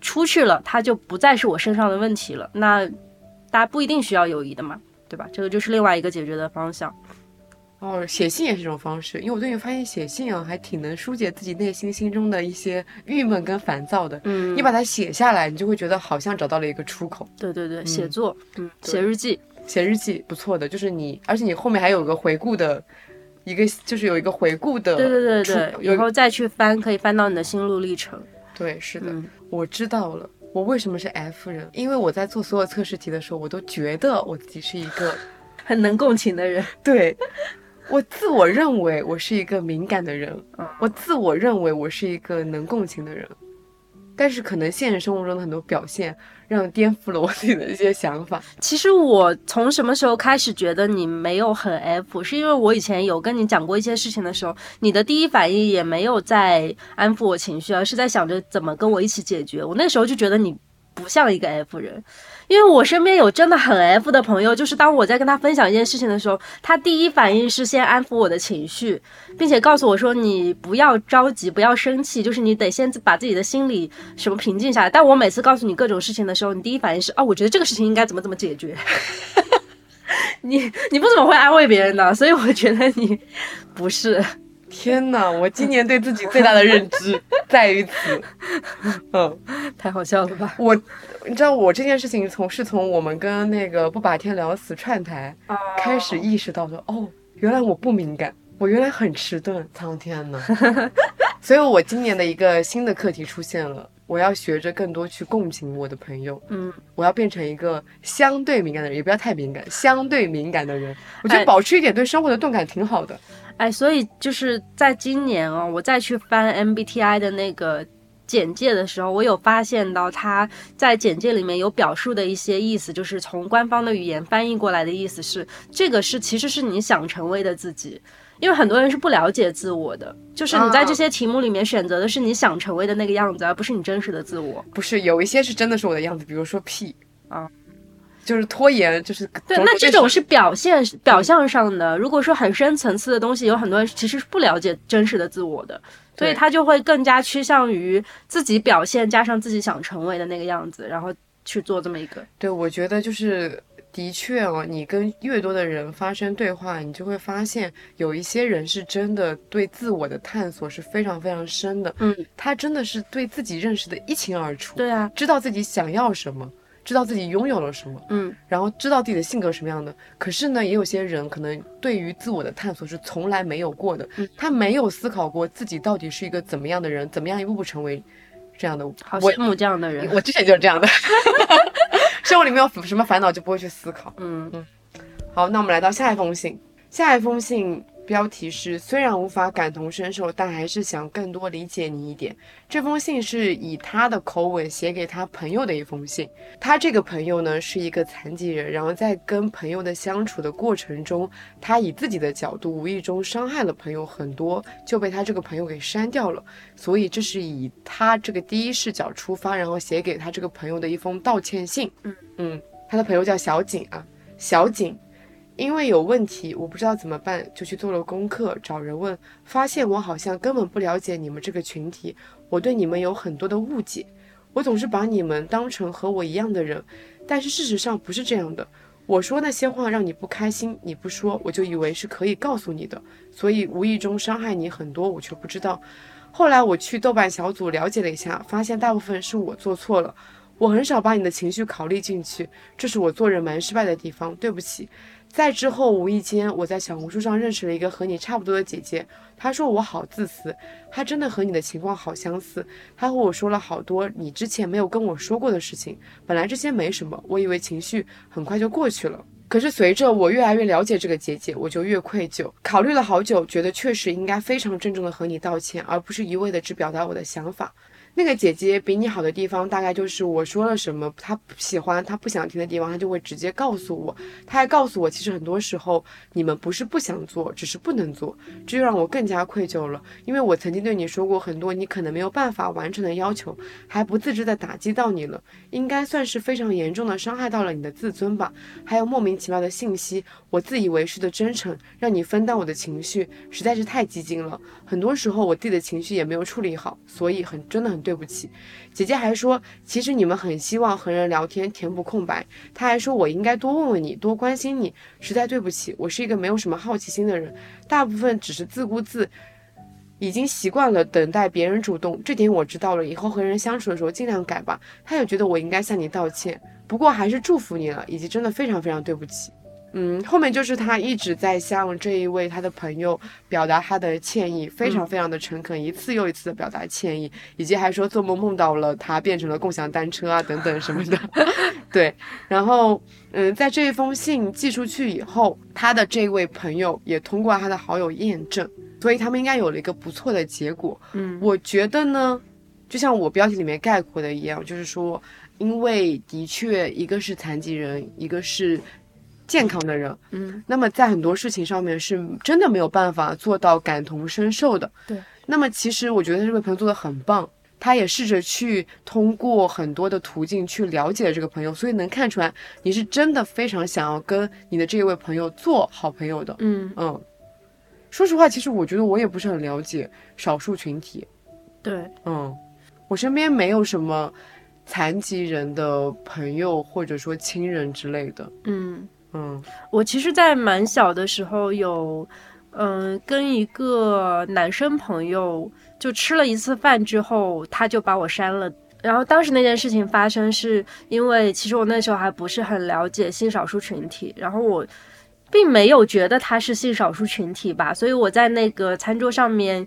出去了，它就不再是我身上的问题了。那大家不一定需要友谊的嘛，对吧？这个就是另外一个解决的方向。哦，写信也是一种方式，因为我最近发现写信啊，还挺能疏解自己内心心中的一些郁闷跟烦躁的。嗯你把它写下来，你就会觉得好像找到了一个出口。对对对，写作，嗯，写日记，写日记不错的，就是你，而且你后面还有个回顾的，一个就是有一个回顾的。对对对对，有以后再去翻，可以翻到你的心路历程。对，是的，嗯我知道了。我为什么是 F 人？因为我在做所有测试题的时候，我都觉得我自己是一个，很能共情的人。对我自我认为我是一个敏感的人，嗯我自我认为我是一个能共情的人，但是可能现实生活中的很多表现，让颠覆了我自己的一些想法。其实我从什么时候开始觉得你没有很 F，是因为我以前有跟你讲过一些事情的时候，你的第一反应也没有在安抚我情绪，而是在想着怎么跟我一起解决。我那时候就觉得你不像一个 F 人，因为我身边有真的很 F 的朋友，就是当我在跟他分享一件事情的时候，他第一反应是先安抚我的情绪，并且告诉我说你不要着急，不要生气，就是你得先把自己的心理什么平静下来。但我每次告诉你各种事情的时候，你第一反应是哦，我觉得这个事情应该怎么怎么解决。[LAUGHS] 你你不怎么会安慰别人的，所以我觉得你不是。天哪！我今年对自己最大的认知 [LAUGHS] 在于此。[LAUGHS] 嗯，太好笑了吧？我，你知道我这件事情从是从我们跟那个不把天聊死串台开始意识到说，哦，原来我不敏感，我原来很迟钝，苍天呐！[LAUGHS] 所以我今年的一个新的课题出现了，我要学着更多去共情我的朋友，嗯，我要变成一个相对敏感的人，也不要太敏感，相对敏感的人。我觉哎得保持一点对生活的钝感挺好的。哎，所以就是在今年哦，我再去翻 MBTI 的那个简介的时候，我有发现到他在简介里面有表述的一些意思，就是从官方的语言翻译过来的意思是，这个是其实是你想成为的自己。因为很多人是不了解自我的，就是你在这些题目里面选择的是你想成为的那个样子，而不是你真实的自我。不是有一些是真的是我的样子，比如说 P 啊，就是拖延，就是对，那这种是表现表象上的。如果说很深层次的东西，有很多人其实是不了解真实的自我的，所以他就会更加趋向于自己表现加上自己想成为的那个样子，然后去做这么一个。对，我觉得就是的确哦，你跟越多的人发生对话，你就会发现有一些人是真的对自我的探索是非常非常深的，嗯，他真的是对自己认识的一清二楚，对啊，知道自己想要什么，知道自己拥有了什么，嗯，然后知道自己的性格什么样的。可是呢，也有些人可能对于自我的探索是从来没有过的，嗯他没有思考过自己到底是一个怎么样的人，怎么样一步步成为这样的。我好羡慕这样的人。我之前就是这样的，生活里面有什么烦恼就不会去思考。嗯嗯好，那我们来到下一封信。下一封信标题是：虽然无法感同身受，但还是想更多理解你一点。这封信是以他的口吻写给他朋友的一封信。他这个朋友呢是一个残疾人，然后在跟朋友的相处的过程中，他以自己的角度无意中伤害了朋友很多，就被他这个朋友给删掉了。所以这是以他这个第一视角出发，然后写给他这个朋友的一封道歉信。嗯嗯，他的朋友叫小景啊，小景。因为有问题，我不知道怎么办，就去做了功课，找人问，发现我好像根本不了解你们这个群体，我对你们有很多的误解，我总是把你们当成和我一样的人，但是事实上不是这样的。我说那些话让你不开心，你不说，我就以为是可以告诉你的，所以无意中伤害你很多，我却不知道。后来我去豆瓣小组了解了一下，发现大部分是我做错了，我很少把你的情绪考虑进去，这是我做人蛮失败的地方，对不起。在之后，无意间我在小红书上认识了一个和你差不多的姐姐，她说我好自私，她真的和你的情况好相似。她和我说了好多你之前没有跟我说过的事情，本来这些没什么，我以为情绪很快就过去了。可是随着我越来越了解这个姐姐，我就越愧疚。考虑了好久，觉得确实应该非常郑重的和你道歉，而不是一味的只表达我的想法。那个姐姐比你好的地方，大概就是我说了什么，她不喜欢、她不想听的地方，她就会直接告诉我。她还告诉我，其实很多时候你们不是不想做，只是不能做。这就让我更加愧疚了，因为我曾经对你说过很多你可能没有办法完成的要求，还不自知的打击到你了，应该算是非常严重的伤害到了你的自尊吧。还有莫名其妙的信息，我自以为是的真诚，让你分担我的情绪，实在是太激进了。很多时候我自己的情绪也没有处理好，所以很真的很。对不起，姐姐还说，其实你们很希望和人聊天填补空白。她还说我应该多问问你，多关心你。实在对不起，我是一个没有什么好奇心的人，大部分只是自顾自，已经习惯了等待别人主动。这点我知道了，以后和人相处的时候尽量改吧。她也觉得我应该向你道歉，不过还是祝福你了，以及真的非常非常对不起。嗯，后面就是他一直在向这一位他的朋友表达他的歉意，非常非常的诚恳，一次又一次的表达歉意，以及还说做梦梦到了他变成了共享单车啊等等什么的。[LAUGHS] 对，然后嗯，在这一封信寄出去以后，他的这位朋友也通过他的好友验证，所以他们应该有了一个不错的结果。嗯，我觉得呢，就像我标题里面概括的一样，就是说，因为的确一个是残疾人，一个是。健康的人，嗯，那么在很多事情上面是真的没有办法做到感同身受的。对，那么其实我觉得这位朋友做的很棒，他也试着去通过很多的途径去了解这个朋友，所以能看出来你是真的非常想要跟你的这一位朋友做好朋友的。嗯嗯，说实话，其实我觉得我也不是很了解少数群体。对，嗯，我身边没有什么残疾人的朋友或者说亲人之类的。嗯。嗯，我其实，在蛮小的时候有，嗯，跟一个男生朋友就吃了一次饭之后，他就把我删了。然后当时那件事情发生，是因为其实我那时候还不是很了解性少数群体，然后我并没有觉得他是性少数群体吧，所以我在那个餐桌上面。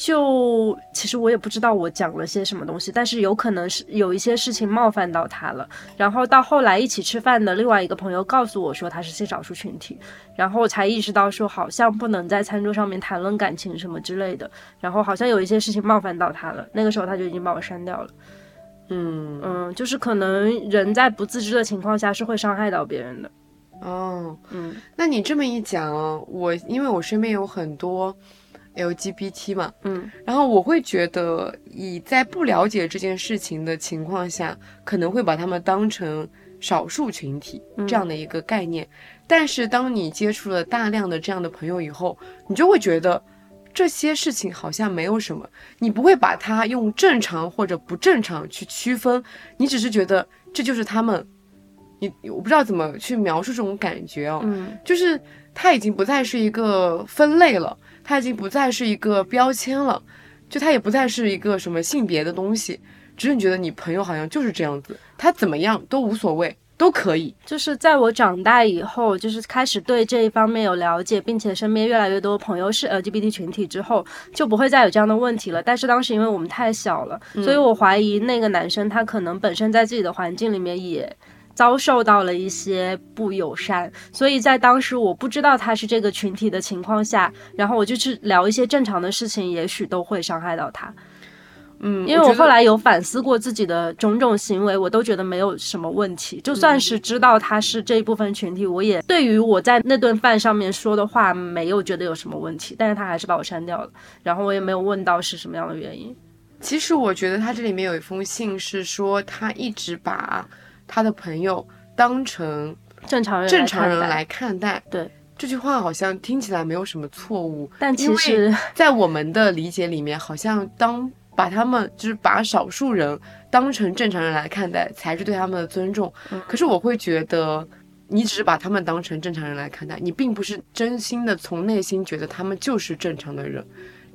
就其实我也不知道我讲了些什么东西，但是有可能是有一些事情冒犯到他了。然后到后来一起吃饭的另外一个朋友告诉我说他是性少数群体，然后我才意识到说好像不能在餐桌上面谈论感情什么之类的。然后好像有一些事情冒犯到他了，那个时候他就已经把我删掉了。嗯嗯，就是可能人在不自知的情况下是会伤害到别人的。哦，嗯，那你这么一讲，我因为我身边有很多。LGBT 嘛，嗯，然后我会觉得，以在不了解这件事情的情况下，可能会把他们当成少数群体这样的一个概念。但是当你接触了大量的这样的朋友以后，你就会觉得这些事情好像没有什么，你不会把它用正常或者不正常去区分，你只是觉得这就是他们。你我不知道怎么去描述这种感觉哦，嗯，就是它已经不再是一个分类了。它已经不再是一个标签了，就它也不再是一个什么性别的东西，只是你觉得你朋友好像就是这样子，他怎么样都无所谓，都可以。就是在我长大以后，就是开始对这一方面有了解，并且身边越来越多朋友是 LGBT 群体之后，就不会再有这样的问题了。但是当时因为我们太小了，所以我怀疑那个男生他可能本身在自己的环境里面也。遭受到了一些不友善，所以在当时我不知道他是这个群体的情况下，然后我就去聊一些正常的事情，也许都会伤害到他。嗯，因为我后来有反思过自己的种种行为，我都觉得没有什么问题。就算是知道他是这一部分群体，我也对于我在那顿饭上面说的话没有觉得有什么问题。但是他还是把我删掉了，然后我也没有问到是什么样的原因。其实我觉得他这里面有一封信是说他一直把。他的朋友当成正常人正常人来看待，对这句话好像听起来没有什么错误，但其实，[LAUGHS] 在我们的理解里面，好像当把他们就是把少数人当成正常人来看待，才是对他们的尊重。可是我会觉得，你只是把他们当成正常人来看待，你并不是真心的从内心觉得他们就是正常的人，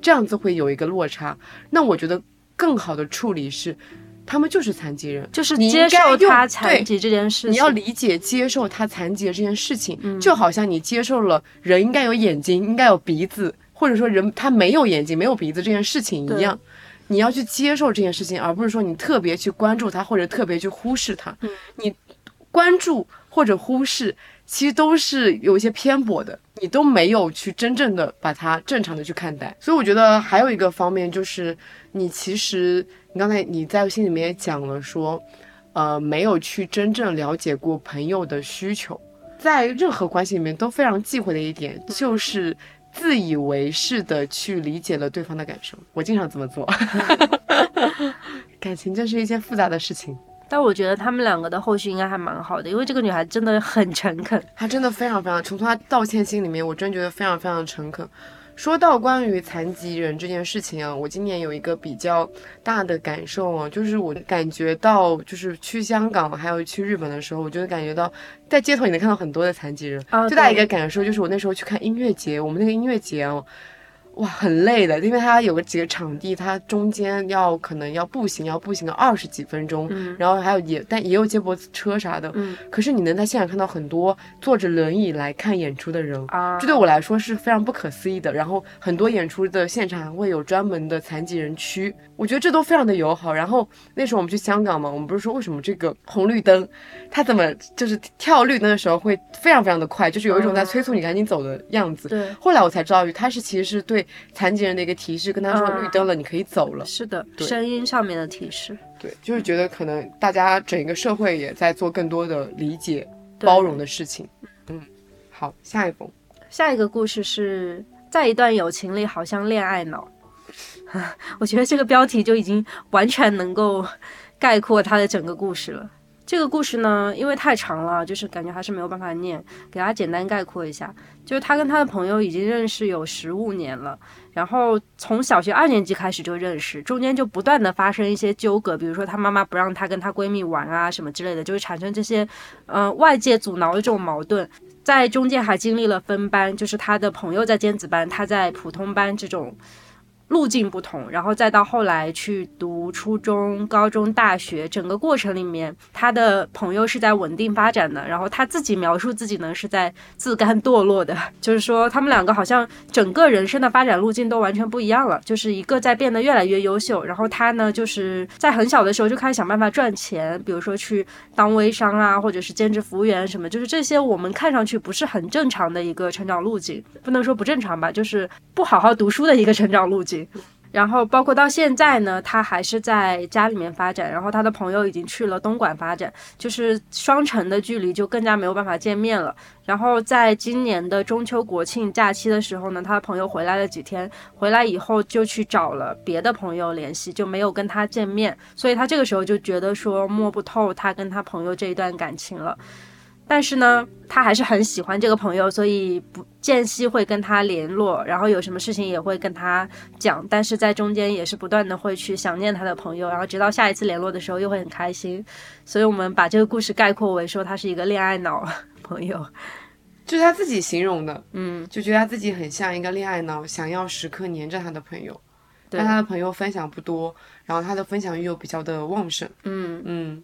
这样子会有一个落差。那我觉得更好的处理是。他们就是残疾人，就是接受他残对疾这件事情。你要理解、接受他残疾的这件事情，嗯就好像你接受了人应该有眼睛、应该有鼻子，或者说人他没有眼睛、没有鼻子这件事情一样。你要去接受这件事情，而不是说你特别去关注他，或者特别去忽视他。嗯你关注或者忽视，其实都是有一些偏颇的，你都没有去真正的把它正常的去看待。所以我觉得还有一个方面就是，你其实你刚才你在信里面也讲了说，呃，没有去真正了解过朋友的需求，在任何关系里面都非常忌讳的一点就是。自以为是的去理解了对方的感受，我经常这么做。[LAUGHS] 感情真是一件复杂的事情，但我觉得他们两个的后续应该还蛮好的，因为这个女孩真的很诚恳。她真的非常非常，从她道歉信里面，我真觉得非常非常诚恳。说到关于残疾人这件事情啊，我今年有一个比较大的感受啊，就是我感觉到，就是去香港还有去日本的时候，我就感觉到在街头你能看到很多的残疾人。啊最大一个感受就是我那时候去看音乐节，我们那个音乐节啊，哇，很累的，因为它有个几个场地，它中间要可能要步行，要步行个二十几分钟，嗯然后还有也但也有接驳车啥的，嗯可是你能在现场看到很多坐着轮椅来看演出的人，啊，这对我来说是非常不可思议的。然后很多演出的现场还会有专门的残疾人区，我觉得这都非常的友好。然后那时候我们去香港嘛，我们不是说为什么这个红绿灯，它怎么就是跳绿灯的时候会非常非常的快，就是有一种在催促你赶紧走的样子。对，后来我才知道，它是其实是对残疾人的一个提示，跟他说嗯绿灯了，你可以走了。是的，声音上面的提示，对，就是觉得可能大家整个社会也在做更多的理解、包容的事情。嗯，好，下一封。下一个故事是在一段友情里好像恋爱脑，[LAUGHS] 我觉得这个标题就已经完全能够概括他的整个故事了。这个故事呢，因为太长了，就是感觉还是没有办法念，给大家简单概括一下。就是他跟他的朋友已经认识有十五年了，然后从小学二年级开始就认识，中间就不断的发生一些纠葛，比如说她妈妈不让她跟她闺蜜玩啊什么之类的，就会产生这些呃外界阻挠的这种矛盾。在中间还经历了分班，就是他的朋友在尖子班，他在普通班这种路径不同，然后再到后来去读初中、高中、大学，整个过程里面，他的朋友是在稳定发展的，然后他自己描述自己呢是在自甘堕落的，[LAUGHS] 就是说他们两个好像整个人生的发展路径都完全不一样了，就是一个在变得越来越优秀，然后他呢就是在很小的时候就开始想办法赚钱，比如说去当微商啊，或者是兼职服务员什么，就是这些我们看上去不是很正常的一个成长路径，不能说不正常吧，就是不好好读书的一个成长路径。然后包括到现在呢，他还是在家里面发展，然后他的朋友已经去了东莞发展，就是双城的距离就更加没有办法见面了。然后在今年的中秋国庆假期的时候呢，他的朋友回来了几天，回来以后就去找了别的朋友联系，就没有跟他见面，所以他这个时候就觉得说摸不透他跟他朋友这一段感情了。但是呢，他还是很喜欢这个朋友，所以不间隙会跟他联络，然后有什么事情也会跟他讲，但是在中间也是不断的会去想念他的朋友，然后直到下一次联络的时候又会很开心，所以我们把这个故事概括为说他是一个恋爱脑朋友，就是他自己形容的，嗯，就觉得他自己很像一个恋爱脑，想要时刻黏着他的朋友，对。但他的朋友分享不多，然后他的分享欲又比较的旺盛。嗯，嗯，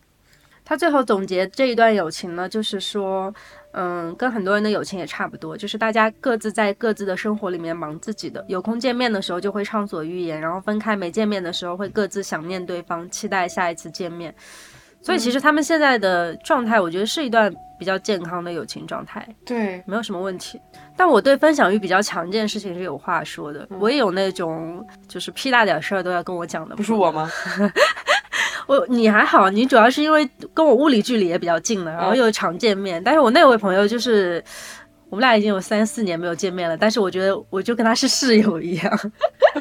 他最后总结这一段友情呢，就是说，嗯，跟很多人的友情也差不多，就是大家各自在各自的生活里面忙自己的，有空见面的时候就会畅所欲言，然后分开没见面的时候会各自想念对方，期待下一次见面。所以其实他们现在的状态，我觉得是一段比较健康的友情状态，对，没有什么问题。但我对分享欲比较强这件事情是有话说的，我也有那种就是屁大点事儿都要跟我讲的，不是我吗？[LAUGHS] 我你还好，你主要是因为跟我物理距离也比较近了，然后又常见面。但是我那位朋友就是，我们俩已经有三四年没有见面了，但是我觉得我就跟他是室友一样，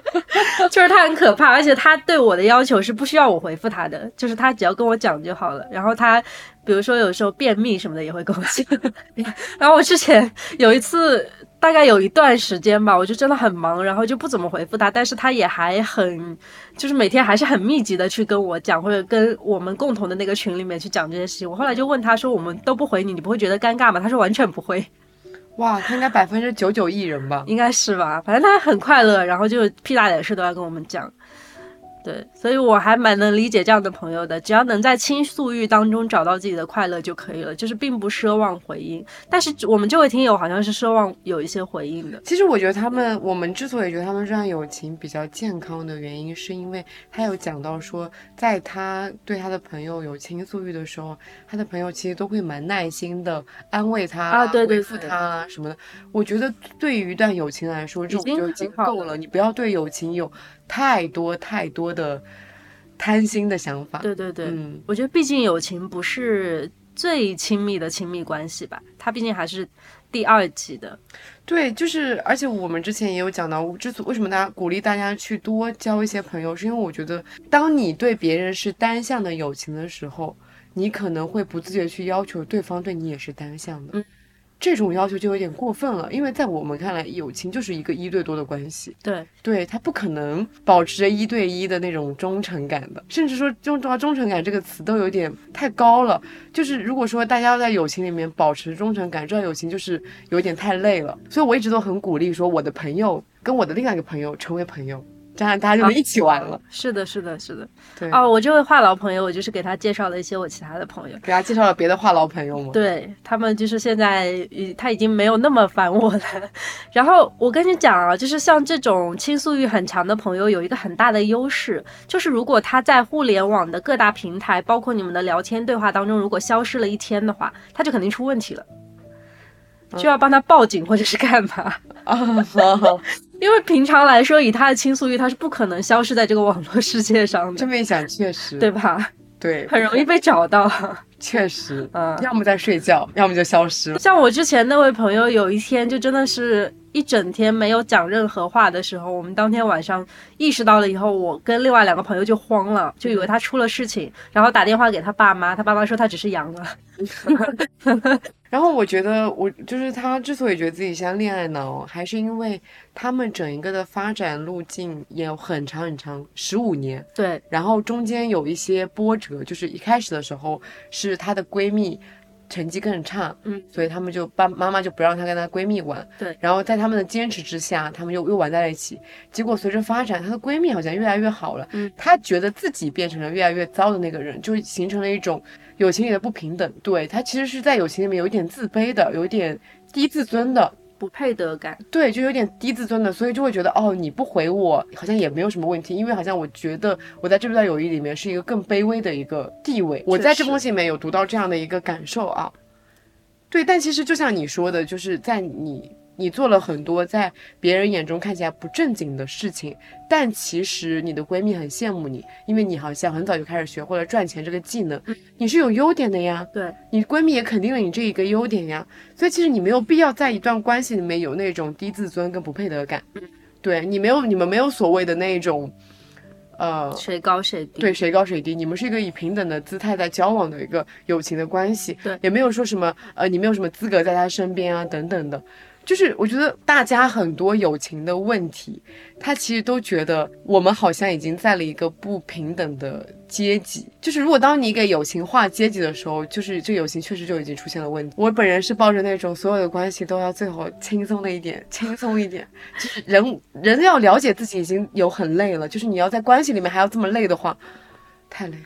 [LAUGHS] 就是他很可怕，而且他对我的要求是不需要我回复他的，就是他只要跟我讲就好了。然后他比如说有时候便秘什么的也会跟我讲。[LAUGHS] 然后我之前有一次。大概有一段时间吧，我就真的很忙，然后就不怎么回复他，但是他也还很，就是每天还是很密集的去跟我讲，或者跟我们共同的那个群里面去讲这些事情。我后来就问他说：“我们都不回你，你不会觉得尴尬吗？”他说：“完全不会，哇，他应该百分之九九艺人吧？应该是吧？反正他很快乐，然后就屁大点事都要跟我们讲。对，所以我还蛮能理解这样的朋友的，只要能在倾诉欲当中找到自己的快乐就可以了，就是并不奢望回应。但是我们这位听友好像是奢望有一些回应的。其实我觉得他们，我们之所以觉得他们这段友情比较健康的原因，是因为他有讲到说，在他对他的朋友有倾诉欲的时候，他的朋友其实都会蛮耐心的安慰他啊对对回复对他啊什么的。我觉得对于一段友情来说，这种就已经够了。你不要对友情有太多太多的贪心的想法。对对对，嗯，我觉得毕竟友情不是最亲密的亲密关系吧，它毕竟还是第二级的。对，就是，而且我们之前也有讲到，之所为什么大家鼓励大家去多交一些朋友，是因为我觉得，当你对别人是单向的友情的时候，你可能会不自觉去要求对方对你也是单向的。嗯这种要求就有点过分了，因为在我们看来，友情就是一个一对多的关系，对，对他不可能保持着一对一的那种忠诚感的，甚至说用到忠诚感这个词都有点太高了。就是如果说大家要在友情里面保持忠诚感，这段友情就是有点太累了。所以我一直都很鼓励说，我的朋友跟我的另外一个朋友成为朋友，这样大家就能一起玩了。是的，是的，是的。对，哦，我这位话痨朋友，我就是给他介绍了一些我其他的朋友。给他介绍了别的话痨朋友吗？对他们就是现在，呃他已经没有那么烦我了。然后我跟你讲啊，就是像这种倾诉欲很强的朋友，有一个很大的优势，就是如果他在互联网的各大平台，包括你们的聊天对话当中，如果消失了一天的话，他就肯定出问题了，就要帮他报警或者是干嘛。啊，[LAUGHS] 因为平常来说，以他的倾诉欲，他是不可能消失在这个网络世界上的，这么一想，确实，对吧？对，很容易被找到。确实，嗯要么在睡觉，要么就消失了。像我之前那位朋友，有一天就真的是一整天没有讲任何话的时候，我们当天晚上意识到了以后，我跟另外两个朋友就慌了，就以为他出了事情，然后打电话给他爸妈，他爸妈说他只是阳了。[LAUGHS] 然后我觉得，我就是他之所以觉得自己像恋爱脑，还是因为他们整一个的发展路径也有很长很长，十五年。对，然后中间有一些波折，就是一开始的时候是她的闺蜜成绩更差，嗯，所以他们就爸妈妈就不让她跟她闺蜜玩，对然后在他们的坚持之下，他们又又玩在了一起。结果随着发展，她的闺蜜好像越来越好了，嗯，她觉得自己变成了越来越糟的那个人，就形成了一种友情里的不平等。对他其实是在友情里面有一点自卑的，有一点低自尊的，不配得感。对，就有点低自尊的，所以就会觉得哦，你不回我好像也没有什么问题，因为好像我觉得我在这段友谊里面是一个更卑微的一个地位。我在这封信里面有读到这样的一个感受啊。对，但其实就像你说的，就是在你你做了很多在别人眼中看起来不正经的事情，但其实你的闺蜜很羡慕你，因为你好像很早就开始学会了赚钱这个技能，你是有优点的呀。对，你闺蜜也肯定了你这一个优点呀，所以其实你没有必要在一段关系里面有那种低自尊跟不配得感。对你没有，你们没有所谓的那种，呃，谁高谁低。对，谁高谁低，你们是一个以平等的姿态在交往的一个友情的关系，对也没有说什么呃，你没有什么资格在他身边啊等等的。就是我觉得大家很多友情的问题，他其实都觉得我们好像已经在了一个不平等的阶级。就是如果当你给友情划阶级的时候，就是这友情确实就已经出现了问题。我本人是抱着那种所有的关系都要最好轻松的一点，[LAUGHS] 轻松一点。就是人人要了解自己已经有很累了，就是你要在关系里面还要这么累的话，太累了。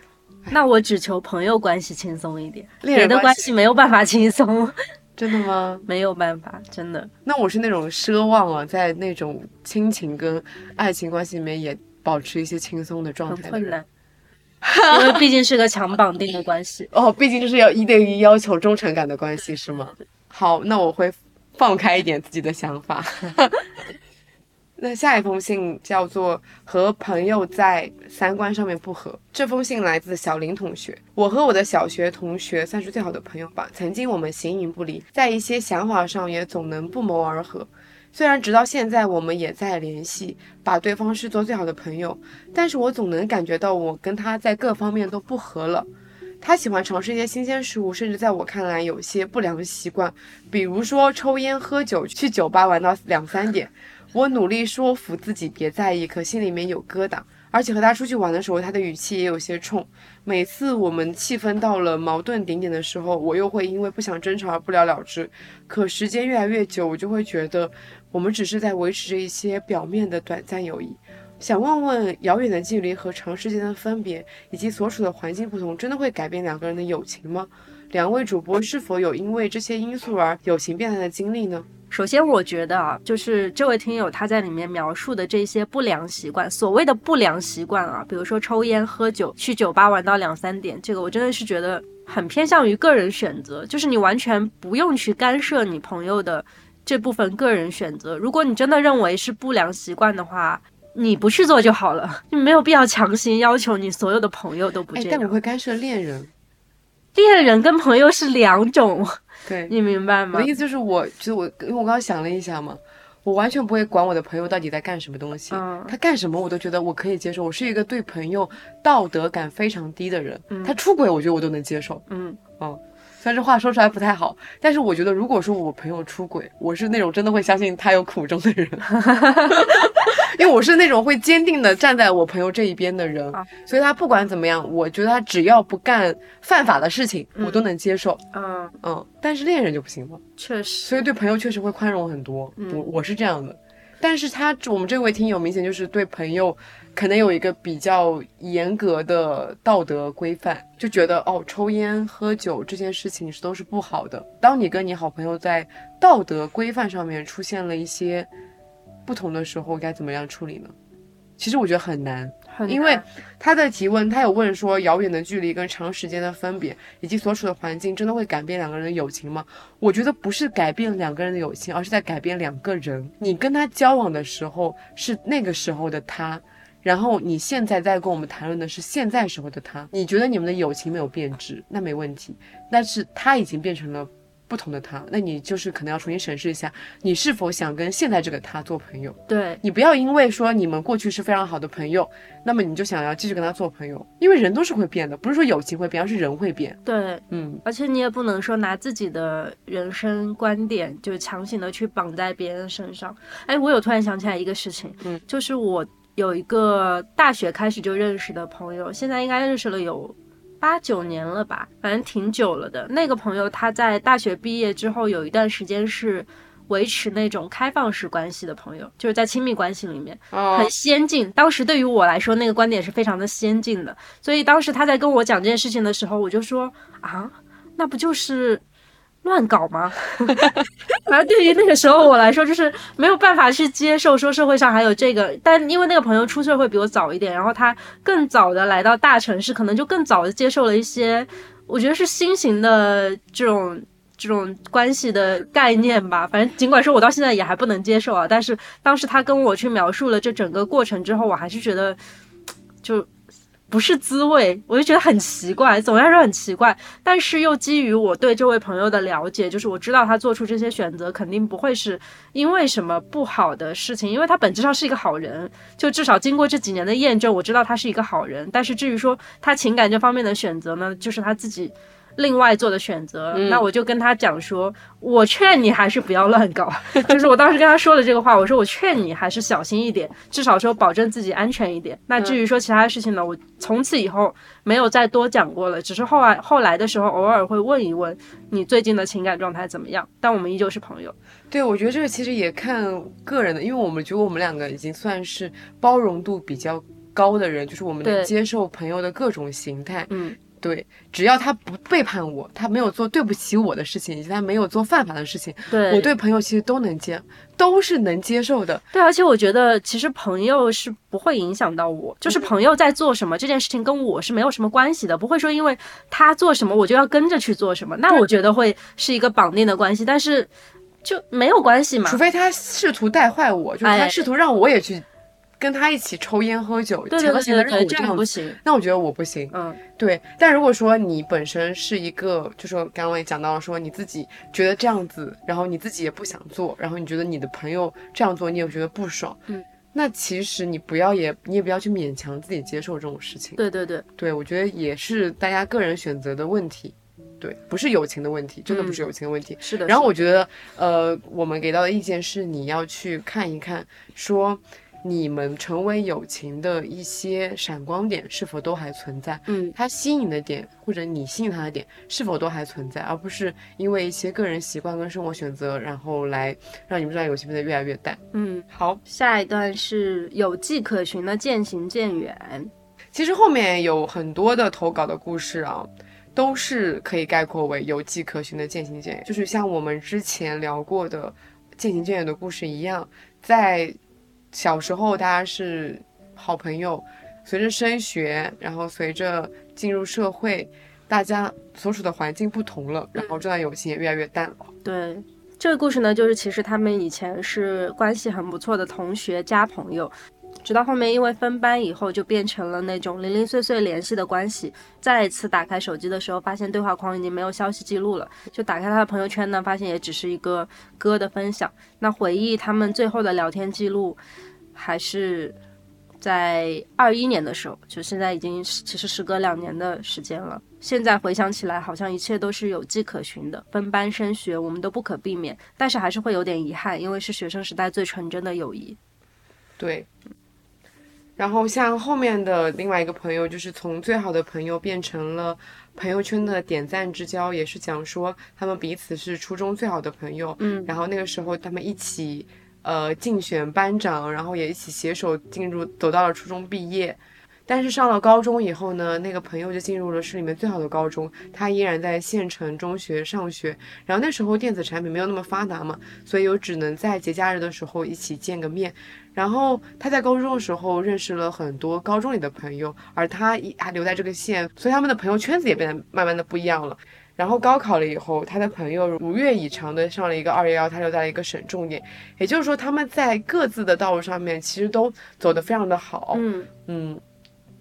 那我只求朋友关系轻松一点，恋人别的关系没有办法轻松，真的吗？[LAUGHS] 没有办法，真的。那我是那种奢望啊，在那种亲情跟爱情关系里面也保持一些轻松的状态。困难，[LAUGHS] 因为毕竟是个强绑定的关系。哦，毕竟就是要一对一要求忠诚感的关系，是吗？好，那我会放开一点自己的想法。[LAUGHS] 那下一封信叫做《和朋友在三观上面不合》。这封信来自小林同学。我和我的小学同学算是最好的朋友吧，曾经我们形影不离，在一些想法上也总能不谋而合。虽然直到现在我们也在联系，把对方视作最好的朋友，但是我总能感觉到我跟他在各方面都不合了。他喜欢尝试一些新鲜事物，甚至在我看来有些不良习惯，比如说抽烟、喝酒、去酒吧玩到两三点。我努力说服自己别在意，可心里面有疙瘩。而且和他出去玩的时候，他的语气也有些冲。每次我们气氛到了矛盾顶点的时候，我又会因为不想争吵而不了了之。可时间越来越久，我就会觉得我们只是在维持着一些表面的短暂友谊。想问问，遥远的距离和长时间的分别，以及所处的环境不同，真的会改变两个人的友情吗？两位主播是否有因为这些因素而友情变淡的经历呢？首先，我觉得啊，就是这位听友他在里面描述的这些不良习惯，所谓的不良习惯啊，比如说抽烟、喝酒、去酒吧玩到两三点，这个我真的是觉得很偏向于个人选择，就是你完全不用去干涉你朋友的这部分个人选择。如果你真的认为是不良习惯的话，你不去做就好了，你没有必要强行要求你所有的朋友都不这样。但我会干涉恋人，恋人跟朋友是两种。对你明白吗？我的意思就是，我其实我因为我刚刚想了一下嘛，我完全不会管我的朋友到底在干什么东西，他干什么我都觉得我可以接受。我是一个对朋友道德感非常低的人，他出轨我觉得我都能接受。嗯嗯，虽然这话说出来不太好，但是我觉得如果说我朋友出轨，我是那种真的会相信他有苦衷的人。[LAUGHS] 因为我是那种会坚定的站在我朋友这一边的人，所以他不管怎么样，我觉得他只要不干犯法的事情，我都能接受。嗯嗯，但是恋人就不行了，确实。所以对朋友确实会宽容很多。我我是这样的，但是他我们这位听友明显就是对朋友可能有一个比较严格的道德规范，就觉得哦，抽烟喝酒这件事情是都是不好的。当你跟你好朋友在道德规范上面出现了一些。不同的时候该怎么样处理呢？其实我觉得很难，因为他的提问，他有问说，遥远的距离跟长时间的分别，以及所处的环境，真的会改变两个人的友情吗？我觉得不是改变两个人的友情，而是在改变两个人。你跟他交往的时候是那个时候的他，然后你现在在跟我们谈论的是现在时候的他。你觉得你们的友情没有变质，那没问题，但是他已经变成了。不同的他，那你就是可能要重新审视一下，你是否想跟现在这个他做朋友？对你不要因为说你们过去是非常好的朋友，那么你就想要继续跟他做朋友，因为人都是会变的，不是说友情会变，而是人会变。对，嗯，而且你也不能说拿自己的人生观点就强行的去绑在别人身上。哎，我有突然想起来一个事情，嗯，就是我有一个大学开始就认识的朋友，现在应该认识了有。八九年了吧，反正挺久了的。那个朋友他在大学毕业之后有一段时间是维持那种开放式关系的朋友，就是在亲密关系里面很先进。当时对于我来说，那个观点是非常的先进的。所以当时他在跟我讲这件事情的时候，我就说啊，那不就是。乱搞吗？[LAUGHS] 反正对于那个时候我来说，就是没有办法去接受说社会上还有这个。但因为那个朋友出社会比我早一点，然后他更早的来到大城市，可能就更早的接受了一些，我觉得是新型的这种这种关系的概念吧。反正尽管说我到现在也还不能接受啊，但是当时他跟我去描述了这整个过程之后，我还是觉得就。不是滋味，我就觉得很奇怪，总来说很奇怪。但是又基于我对这位朋友的了解，就是我知道他做出这些选择肯定不会是因为什么不好的事情，因为他本质上是一个好人。就至少经过这几年的验证，我知道他是一个好人。但是至于说他情感这方面的选择呢，就是他自己。另外做的选择，那我就跟他讲说，我劝你还是不要乱搞。[LAUGHS] 就是我当时跟他说的这个话，我说我劝你还是小心一点，至少说保证自己安全一点。那至于说其他事情呢，我从此以后没有再多讲过了，只是后来后来的时候偶尔会问一问你最近的情感状态怎么样，但我们依旧是朋友。对，我觉得这个其实也看个人的，因为我们觉得我们两个已经算是包容度比较高的人，就是我们能接受朋友的各种形态。嗯。对，只要他不背叛我，他没有做对不起我的事情，以及他没有做犯法的事情，对我对朋友其实都能接，都是能接受的。对，而且我觉得其实朋友是不会影响到我，就是朋友在做什么这件事情跟我是没有什么关系的，不会说因为他做什么我就要跟着去做什么，那我觉得会是一个绑定的关系，但是就没有关系嘛，除非他试图带坏我，就是他试图让我也去。跟他一起抽烟喝酒，强行的让我这样不行，那我觉得我不行。嗯，对。但如果说你本身是一个，就说刚刚也讲到了说你自己觉得这样子，然后你自己也不想做，然后你觉得你的朋友这样做，你也觉得不爽。嗯，那其实你不要也，你也不要去勉强自己接受这种事情。对对对，对我觉得也是大家个人选择的问题。对，不是友情的问题，真的不是友情的问题。是的。然后我觉得，呃，我们给到的意见是你要去看一看，说。你们成为友情的一些闪光点是否都还存在？嗯，他吸引的点或者你吸引他的点是否都还存在，而不是因为一些个人习惯跟生活选择，然后来让你们这段友情变得越来越淡。嗯，好，下一段是有迹可循的渐行渐远。其实后面有很多的投稿的故事啊，都是可以概括为有迹可循的渐行渐远，就是像我们之前聊过的渐行渐远的故事一样，在小时候大家是好朋友，随着升学，然后随着进入社会，大家所处的环境不同了，然后这段友情也越来越淡了。对，这个故事呢，就是其实他们以前是关系很不错的同学加朋友，直到后面因为分班以后，就变成了那种零零碎碎联系的关系。再一次打开手机的时候，发现对话框已经没有消息记录了，就打开他的朋友圈呢，发现也只是一个歌的分享。那回忆他们最后的聊天记录，还是在二一年的时候，就现在已经其实时隔两年的时间了。现在回想起来，好像一切都是有迹可循的。分班升学，我们都不可避免，但是还是会有点遗憾，因为是学生时代最纯真的友谊。对。然后像后面的另外一个朋友，就是从最好的朋友变成了朋友圈的点赞之交，也是讲说他们彼此是初中最好的朋友。嗯，然后那个时候他们一起呃竞选班长，然后也一起携手进入走到了初中毕业。但是上了高中以后呢，那个朋友就进入了市里面最好的高中，他依然在县城中学上学。然后那时候电子产品没有那么发达嘛，所以我只能在节假日的时候一起见个面。然后他在高中的时候认识了很多高中里的朋友，而他一还留在这个县，所以他们的朋友圈子也变得慢慢的不一样了。然后高考了以后，他的朋友如愿以偿的上了一个二幺幺，他留在了一个省重点，也就是说他们在各自的道路上面其实都走得非常的好。嗯嗯，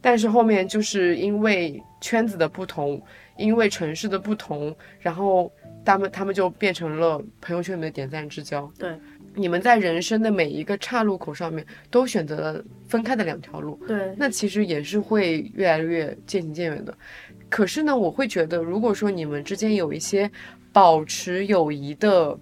但是后面就是因为圈子的不同，因为城市的不同，然后他们他们就变成了朋友圈里面的点赞之交。对，你们在人生的每一个岔路口上面都选择了分开的两条路，对，那其实也是会越来越渐行渐远的。可是呢，我会觉得，如果说你们之间有一些保持友谊的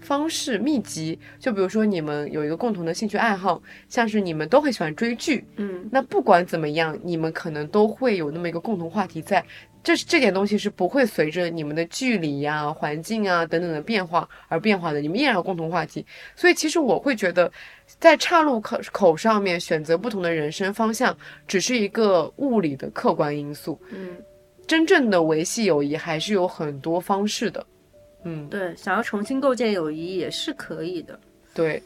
方式秘籍，就比如说你们有一个共同的兴趣爱好，像是你们都很喜欢追剧，嗯那不管怎么样，你们可能都会有那么一个共同话题在。这是这点东西是不会随着你们的距离呀、环境啊等等的变化而变化的，你们依然有共同话题。所以其实我会觉得，在岔路口口上面选择不同的人生方向，只是一个物理的客观因素。嗯，真正的维系友谊还是有很多方式的。嗯，对，想要重新构建友谊也是可以的。对，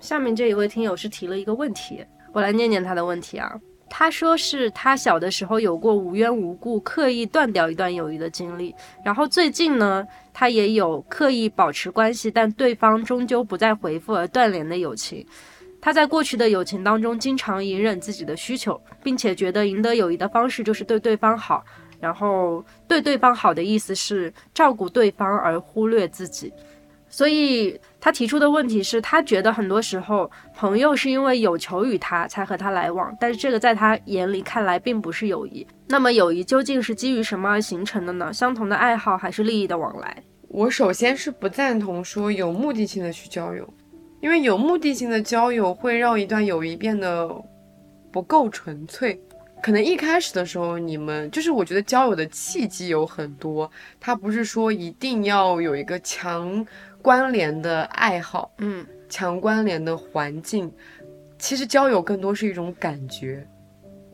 下面这一位听友是提了一个问题，我来念念他的问题啊。他说是他小的时候有过无缘无故刻意断掉一段友谊的经历，然后最近呢，他也有刻意保持关系，但对方终究不再回复而断联的友情。他在过去的友情当中，经常隐忍自己的需求，并且觉得赢得友谊的方式就是对对方好，然后对对方好的意思是照顾对方而忽略自己。所以他提出的问题是他觉得很多时候朋友是因为有求于他才和他来往，但是这个在他眼里看来并不是友谊。那么友谊究竟是基于什么而形成的呢？相同的爱好还是利益的往来？我首先是不赞同说有目的性的去交友，因为有目的性的交友会让一段友谊变得不够纯粹。可能一开始的时候，你们就是我觉得交友的契机有很多，它不是说一定要有一个强关联的爱好，嗯，强关联的环境。其实交友更多是一种感觉。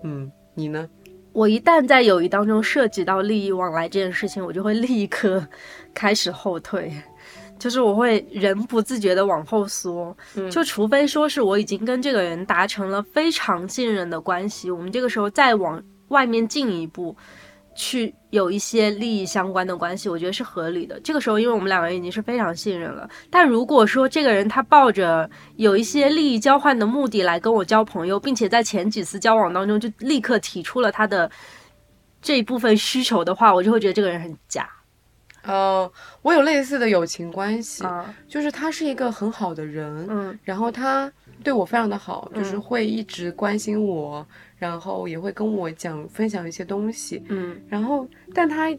嗯，你呢？我一旦在友谊当中涉及到利益往来这件事情，我就会立刻开始后退，[LAUGHS] 就是我会人不自觉的往后缩。嗯就除非说是我已经跟这个人达成了非常信任的关系，我们这个时候再往外面进一步。去有一些利益相关的关系，我觉得是合理的。这个时候，因为我们两个人已经是非常信任了。但如果说这个人他抱着有一些利益交换的目的来跟我交朋友，并且在前几次交往当中就立刻提出了他的这一部分需求的话，我就会觉得这个人很假呃，我有类似的友情关系，啊。就是他是一个很好的人，嗯然后他对我非常的好，就是嗯会一直关心我，然后也会跟我讲分享一些东西，嗯。然后但他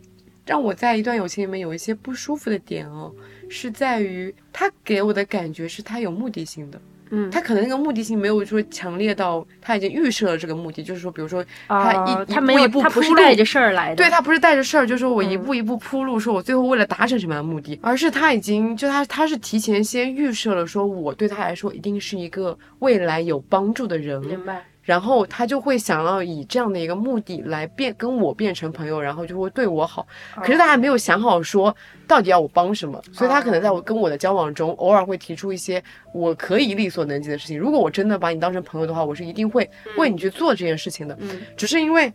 让我在一段友情里面有一些不舒服的点哦，是在于他给我的感觉是他有目的性的，嗯，他可能那个目的性没有说强烈到他已经预设了这个目的，就是说，比如说他一、哦一他没有，步一步他不是铺路带着事儿来的。对他不是带着事儿，就是说我一嗯。步一步铺路，说我最后为了达成什么样的目的，而是他已经就他他是提前先预设了，说我对他来说一定是一个未来有帮助的人，明白。然后他就会想要以这样的一个目的来变跟我变成朋友，然后就会对我好。可是他还没有想好说到底要我帮什么，所以他可能在我跟我的交往中，偶尔会提出一些我可以力所能及的事情。如果我真的把你当成朋友的话，我是一定会为你去做这件事情的。嗯只是因为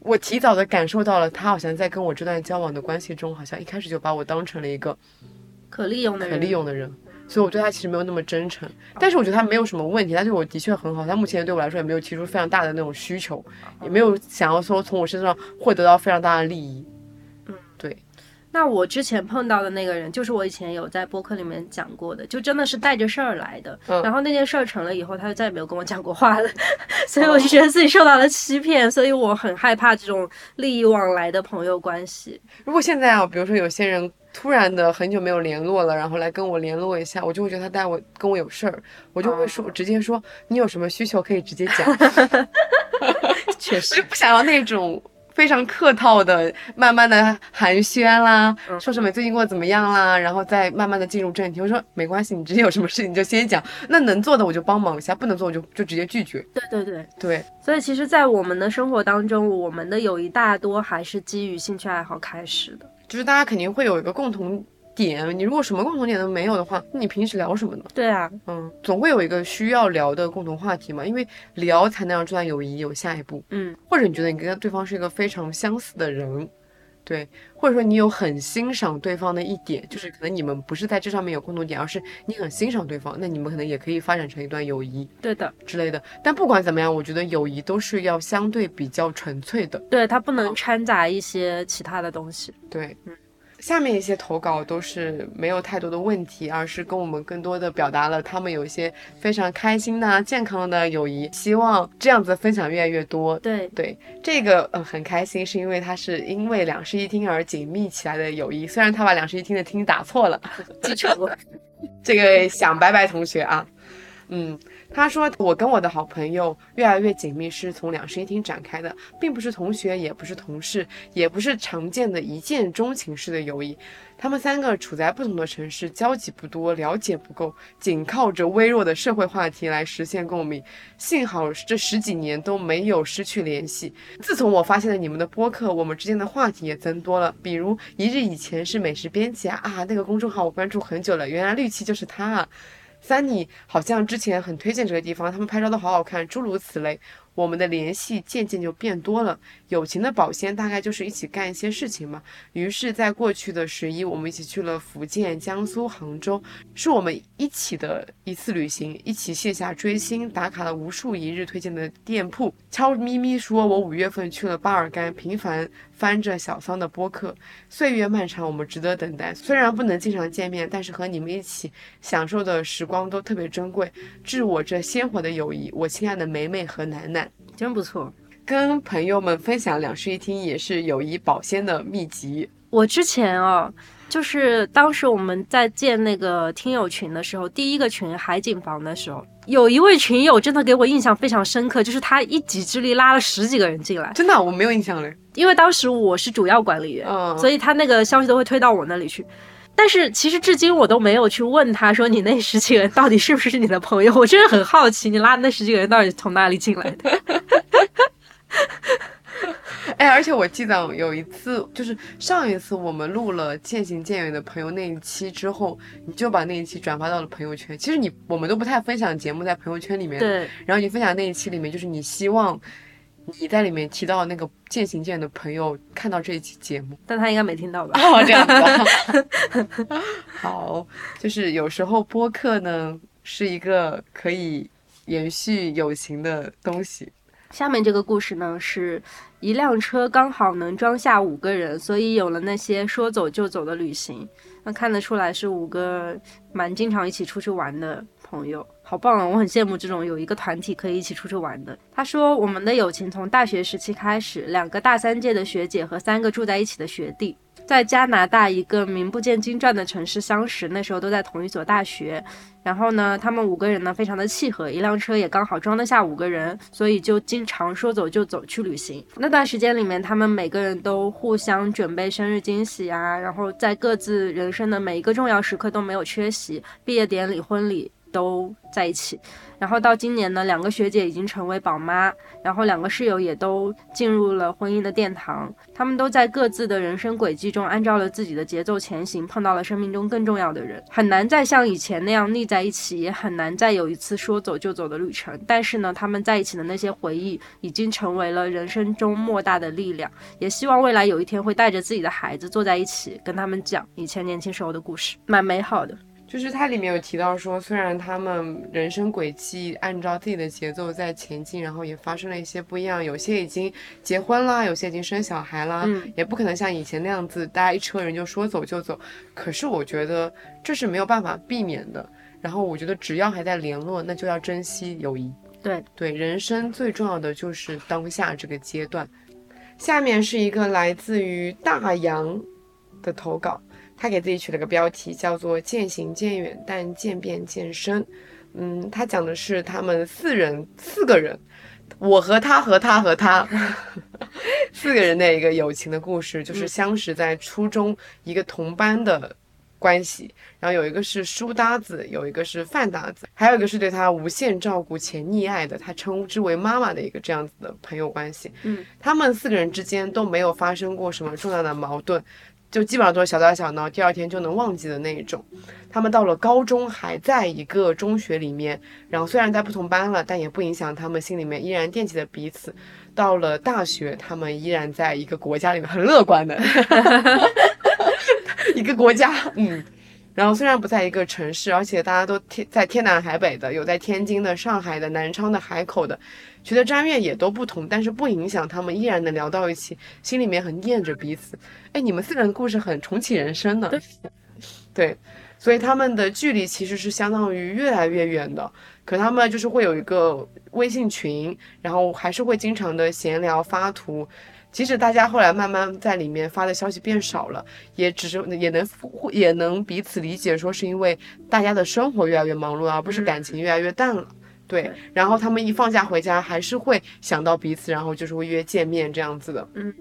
我提早的感受到了，他好像在跟我这段交往的关系中，好像一开始就把我当成了一个可利用的人，可利用的人，所以我对他其实没有那么真诚。但是我觉得他没有什么问题，他对我的确很好。他目前对我来说也没有提出非常大的那种需求，也没有想要说从我身上获得到非常大的利益。那我之前碰到的那个人，就是我以前有在播客里面讲过的，就真的是带着事儿来的。嗯然后那件事儿成了以后，他就再也没有跟我讲过话了，[LAUGHS] 所以我就觉得自己受到了欺骗，所以我很害怕这种利益往来的朋友关系。如果现在啊，比如说有些人突然的很久没有联络了，然后来跟我联络一下，我就会觉得他带我跟我有事儿，我就会说、直接说你有什么需求可以直接讲。[LAUGHS] 确实 [LAUGHS] 就不想要那种非常客套的，慢慢的寒暄啦，说什么最近过得怎么样啦，然后再慢慢的进入正题。我说没关系，你直接有什么事情就先讲，那能做的我就帮忙一下，不能做我就就直接拒绝。对对对，对，所以其实，在我们的生活当中，我们的友谊大多还是基于兴趣爱好开始的。就是大家肯定会有一个共同点，你如果什么共同点都没有的话，那你平时聊什么呢？对啊，嗯，总会有一个需要聊的共同话题嘛，因为聊才能让这段友谊有下一步。嗯，或者你觉得你跟对方是一个非常相似的人，对，或者说你有很欣赏对方的一点，就是可能你们不是在这上面有共同点，而是你很欣赏对方，那你们可能也可以发展成一段友谊对的，之类的。但不管怎么样，我觉得友谊都是要相对比较纯粹的，对，它不能掺杂一些其他的东西。对。下面一些投稿都是没有太多的问题，而是跟我们更多的表达了他们有一些非常开心的、健康的友谊，希望这样子的分享越来越多。对，对，这个呃很开心，是因为它是因为两室一厅而紧密起来的友谊。虽然他把两室一厅的厅打错了，记住了。[LAUGHS] 这个想白白同学啊，嗯，他说我跟我的好朋友越来越紧密是从两室一厅展开的，并不是同学，也不是同事，也不是常见的一见钟情式的友谊。他们三个处在不同的城市，交集不多，了解不够，仅靠着微弱的社会话题来实现共鸣。幸好这十几年都没有失去联系。自从我发现了你们的播客，我们之间的话题也增多了。比如一日以前是美食编辑啊，那个公众号我关注很久了，原来绿旗就是他啊。三妮好像之前很推荐这个地方，他们拍照都好好看，诸如此类。我们的联系渐渐就变多了，友情的保鲜大概就是一起干一些事情嘛。于是，在过去的十一，我们一起去了福建、江苏、杭州，是我们一起的一次旅行，一起线下追星，打卡了无数一日推荐的店铺，悄咪咪说我五月份去了巴尔干，频繁翻着小桑的播客。岁月漫长，我们值得等待。虽然不能经常见面，但是和你们一起享受的时光都特别珍贵。致我这鲜活的友谊，我亲爱的梅梅和楠楠。真不错。跟朋友们分享两室一厅也是友谊保鲜的秘籍。我之前啊，就是当时我们在建那个听友群的时候，第一个群海景房的时候，有一位群友真的给我印象非常深刻，就是他一己之力拉了十几个人进来，真的啊、我没有印象嘞。因为当时我是主要管理员，嗯，所以他那个消息都会推到我那里去。但是其实至今我都没有去问他说你那十几个人到底是不是你的朋友，我真的很好奇你拉的那十几个人到底从哪里进来的。[LAUGHS] [LAUGHS] 哎，而且我记得有一次，就是上一次我们录了渐行渐远的朋友那一期之后，你就把那一期转发到了朋友圈。其实你我们都不太分享节目在朋友圈里面，。对，然后你分享那一期里面，就是你希望你在里面提到那个渐行渐远的朋友看到这一期节目。但他应该没听到吧？哦，这样子啊。[LAUGHS] 好，就是有时候播客呢是一个可以延续友情的东西。下面这个故事呢，是一辆车刚好能装下五个人，所以有了那些说走就走的旅行。那看得出来是五个蛮经常一起出去玩的朋友，好棒啊！我很羡慕这种有一个团体可以一起出去玩的。他说，我们的友情从大学时期开始，两个大三届的学姐和三个住在一起的学弟。在加拿大一个名不见经传的城市相识，那时候都在同一所大学。然后呢，他们五个人呢非常的契合，一辆车也刚好装得下五个人，所以就经常说走就走去旅行。那段时间里面，他们每个人都互相准备生日惊喜啊，然后在各自人生的每一个重要时刻都没有缺席，毕业典礼、婚礼都在一起。然后到今年呢，两个学姐已经成为宝妈，然后两个室友也都进入了婚姻的殿堂。他们都在各自的人生轨迹中，按照了自己的节奏前行，碰到了生命中更重要的人，很难再像以前那样腻在一起，也很难再有一次说走就走的旅程。但是呢，他们在一起的那些回忆，已经成为了人生中莫大的力量。也希望未来有一天会带着自己的孩子坐在一起，跟他们讲以前年轻时候的故事，蛮美好的。就是它里面有提到说，虽然他们人生轨迹按照自己的节奏在前进，然后也发生了一些不一样，有些已经结婚啦，有些已经生小孩啦，嗯，也不可能像以前那样子，大家一车人就说走就走。可是我觉得这是没有办法避免的。然后我觉得只要还在联络，那就要珍惜友谊。对对，人生最重要的就是当下这个阶段。下面是一个来自于大洋的投稿。他给自己取了个标题，叫做“渐行渐远，但渐变渐深”。嗯，他讲的是他们四人四个人，我和他和他和他 [LAUGHS] 四个人的一个友情的故事，就是相识在初中一个同班的关系。然后有一个是书搭子，有一个是饭搭子，还有一个是对他无限照顾且溺爱的，他称之为妈妈的一个这样子的朋友关系。嗯，他们四个人之间都没有发生过什么重大的矛盾。就基本上都是小打小闹，第二天就能忘记的那一种。他们到了高中还在一个中学里面，然后虽然在不同班了，但也不影响他们心里面依然惦记着彼此。到了大学，他们依然在一个国家里面，很乐观的 [LAUGHS] 一个国家，嗯。然后虽然不在一个城市，而且大家都天在天南海北的，有在天津的、上海的、南昌的、海口的，学的专业也都不同，但是不影响他们依然能聊到一起，心里面很念着彼此。哎，你们四个人的故事很重启人生呢。对，所以他们的距离其实是相当于越来越远的。可他们就是会有一个微信群，然后还是会经常的闲聊发图。即使大家后来慢慢在里面发的消息变少了，也只是也能也能彼此理解，说是因为大家的生活越来越忙碌，而不是感情越来越淡了。对，然后他们一放假回家，还是会想到彼此，然后就是会约见面这样子的。嗯。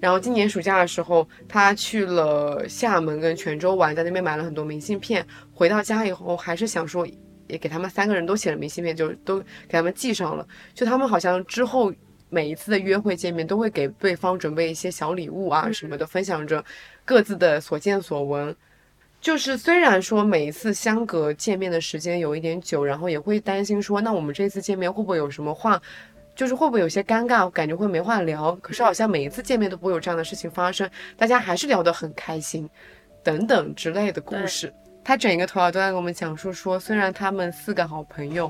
然后今年暑假的时候，他去了厦门跟泉州玩，在那边买了很多明信片。回到家以后，还是想说，也给他们三个人都写了明信片，就都给他们寄上了。就他们好像之后。每一次的约会见面，都会给对方准备一些小礼物啊什么的，分享着各自的所见所闻。就是虽然说每一次相隔见面的时间有一点久，然后也会担心说，那我们这次见面会不会有什么话，就是会不会有些尴尬，感觉会没话聊。可是好像每一次见面都不会有这样的事情发生，大家还是聊得很开心，等等之类的故事。他整一个头稿都在给我们讲述说，虽然他们四个好朋友。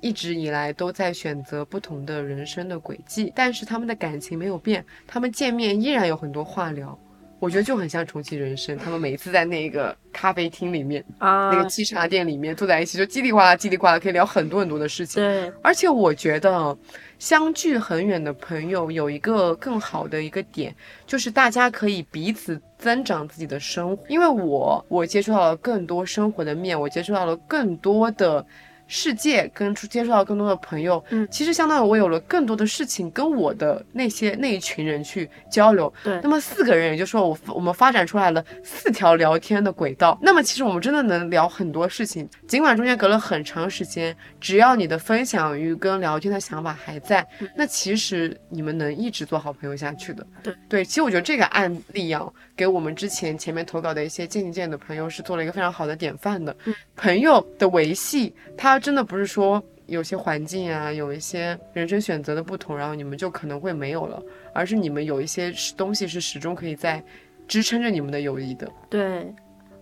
一直以来都在选择不同的人生的轨迹，但是他们的感情没有变，他们见面依然有很多话聊。我觉得就很像重启人生，他们每一次在那个咖啡厅里面啊，那个沏茶店里面坐在一起，就叽里呱啦、叽里呱啦，可以聊很多很多的事情。对，而且我觉得相距很远的朋友有一个更好的一个点，就是大家可以彼此增长自己的生活。因为我我接触到了更多生活的面，我接触到了更多的。世界跟接触到更多的朋友，嗯，其实相当于我有了更多的事情跟我的那些那一群人去交流。对，那么四个人，也就是说我我们发展出来了四条聊天的轨道。那么其实我们真的能聊很多事情，尽管中间隔了很长时间，只要你的分享欲跟聊天的想法还在，那其实你们能一直做好朋友下去的。对对，其实我觉得这个案例啊，给我们之前前面投稿的一些渐行渐远的朋友是做了一个非常好的典范的。朋友的维系，它。真的不是说有些环境啊，有一些人生选择的不同，然后你们就可能会没有了，而是你们有一些东西是始终可以在支撑着你们的友谊的。对。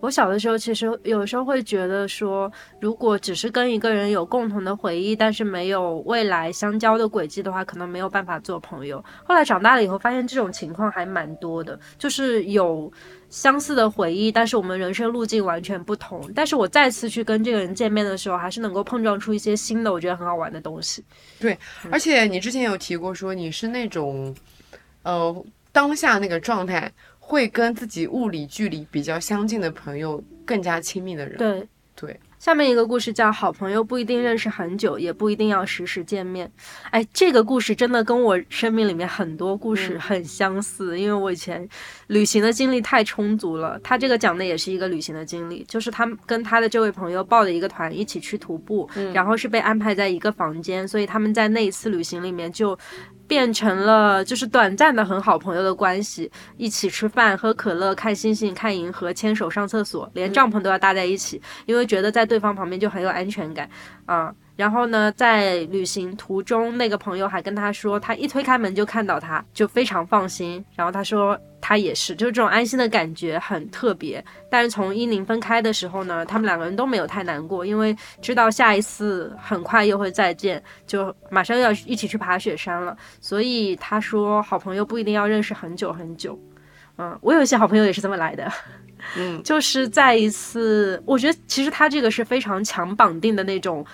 我小的时候，其实有时候会觉得说，如果只是跟一个人有共同的回忆，但是没有未来相交的轨迹的话，可能没有办法做朋友。后来长大了以后，发现这种情况还蛮多的，就是有相似的回忆，但是我们人生路径完全不同。但是我再次去跟这个人见面的时候，还是能够碰撞出一些新的，我觉得很好玩的东西。对，而且你之前有提过说你是那种，呃，当下那个状态。会跟自己物理距离比较相近的朋友更加亲密的人。对对。下面一个故事叫《好朋友不一定认识很久，也不一定要时时见面》。哎，这个故事真的跟我生命里面很多故事很相似，因为我以前旅行的经历太充足了。他这个讲的也是一个旅行的经历，就是他跟他的这位朋友报的一个团一起去徒步，然后是被安排在一个房间，所以他们在那一次旅行里面就。变成了就是短暂的很好朋友的关系，一起吃饭、喝可乐、看星星、看银河、牵手上厕所，连帐篷都要搭在一起，因为觉得在对方旁边就很有安全感啊。然后呢，在旅行途中，那个朋友还跟他说，他一推开门就看到他，就非常放心。然后他说他也是，就是这种安心的感觉很特别。但是从伊宁分开的时候呢，他们两个人都没有太难过，因为知道下一次很快又会再见，就马上又要一起去爬雪山了。所以他说，好朋友不一定要认识很久很久。嗯，我有一些好朋友也是这么来的。嗯，就是在一次，我觉得其实他这个是非常强绑定的那种。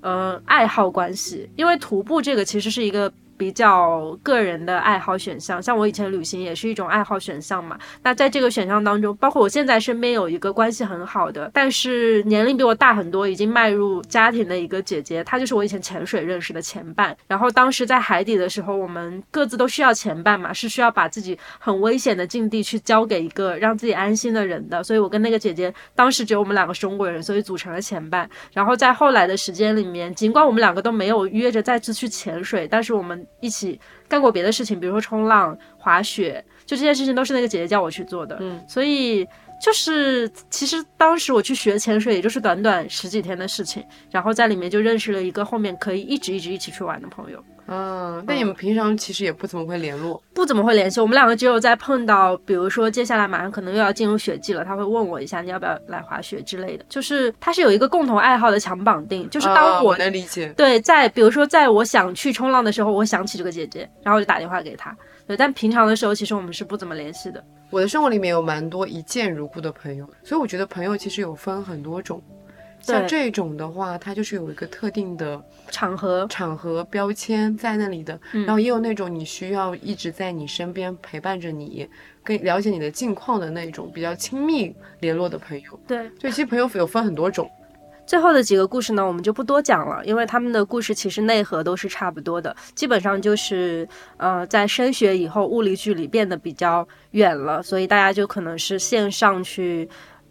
呃，爱好关系，因为徒步这个其实是一个。比较个人的爱好选项，像我以前旅行也是一种爱好选项嘛。那在这个选项当中，包括我现在身边有一个关系很好的，但是年龄比我大很多，已经迈入家庭的一个姐姐，她就是我以前潜水认识的前伴。然后当时在海底的时候，我们各自都需要前伴嘛，是需要把自己很危险的境地去交给一个让自己安心的人的。所以我跟那个姐姐当时只有我们两个是中国人，所以组成了前伴。然后在后来的时间里面，尽管我们两个都没有约着再次去潜水，但是我们。一起干过别的事情，比如说冲浪、滑雪，就这些事情都是那个姐姐叫我去做的。嗯，所以就是其实当时我去学潜水，也就是短短十几天的事情，然后在里面就认识了一个后面可以一直一直一起去玩的朋友。嗯，那你们平常其实也不怎么会联络，不怎么会联系。我们两个只有在碰到，比如说接下来马上可能又要进入雪季了，他会问我一下你要不要来滑雪之类的。就是他是有一个共同爱好的强绑定，就是当我能理解。对，在比如说在我想去冲浪的时候，我想起这个姐姐，然后我就打电话给她。对，但平常的时候其实我们是不怎么联系的。我的生活里面有蛮多一见如故的朋友，所以我觉得朋友其实有分很多种。像这种的话，它就是有一个特定的场合、场合标签在那里的。然后也有那种你需要一直在你身边陪伴着你，跟了解你的近况的那种比较亲密联络的朋友。对，就，其实朋友有分很多种。最后的几个故事呢，我们就不多讲了，因为他们的故事其实内核都是差不多的，基本上就是呃，在升学以后，物理距离变得比较远了，所以大家就可能是线上去。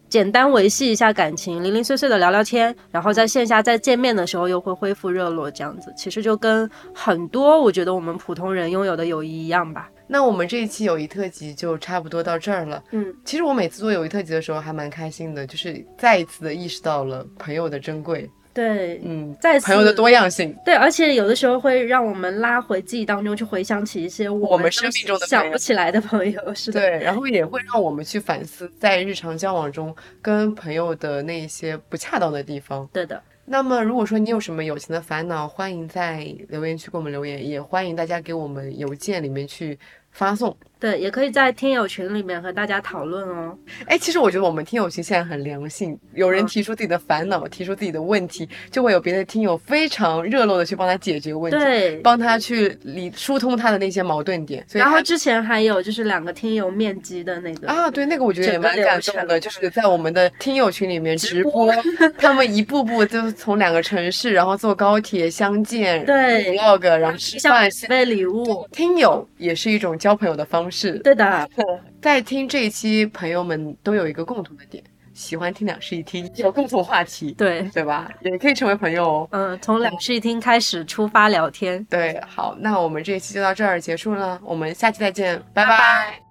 简单维系一下感情，零零碎碎的聊聊天，然后在线下再见面的时候又会恢复热络，这样子其实就跟很多我觉得我们普通人拥有的友谊一样吧。那我们这一期友谊特辑就差不多到这儿了。嗯，其实我每次做友谊特辑的时候还蛮开心的，就是再一次的意识到了朋友的珍贵。对，嗯，在朋友的多样性，对，而且有的时候会让我们拉回记忆当中去回想起一些我们生命中的想不起来的朋友，是的，对，然后也会让我们去反思在日常交往中跟朋友的那些不恰当的地方。对的。那么如果说你有什么友情的烦恼，欢迎在留言区给我们留言，也欢迎大家给我们邮件里面去发送。对，也可以在听友群里面和大家讨论哦。哎，其实我觉得我们听友群现在很良性，有人提出自己的烦恼，提出自己的问题，就会有别的听友非常热络的去帮他解决问题，对，帮他去理疏通他的那些矛盾点。然后之前还有就是两个听友面基的那个啊，对，那个我觉得也蛮感动的，就是在我们的听友群里面直播，[LAUGHS] 他们一步步就是从两个城市，然后坐高铁相见，对，vlog，然后吃饭，准备礼物，听友也是一种交朋友的方式，对的。[LAUGHS] 在听这一期，朋友们都有一个共同的点，喜欢听两室一厅，[LAUGHS] 有共同话题，对对吧？也可以成为朋友哦。嗯，从两室一厅开始出发聊天。对，好，那我们这一期就到这儿结束了，我们下期再见，拜拜。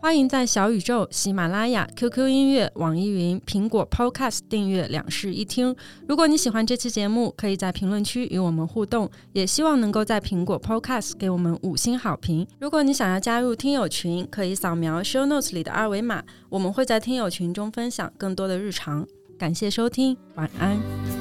欢迎在小宇宙、喜马拉雅、QQ 音乐、网易云、苹果 Podcast 订阅两室一厅。如果你喜欢这期节目，可以在评论区与我们互动，也希望能够在苹果 Podcast 给我们五星好评。如果你想要加入听友群，可以扫描 Show Notes 里的二维码，我们会在听友群中分享更多的日常。感谢收听，晚安。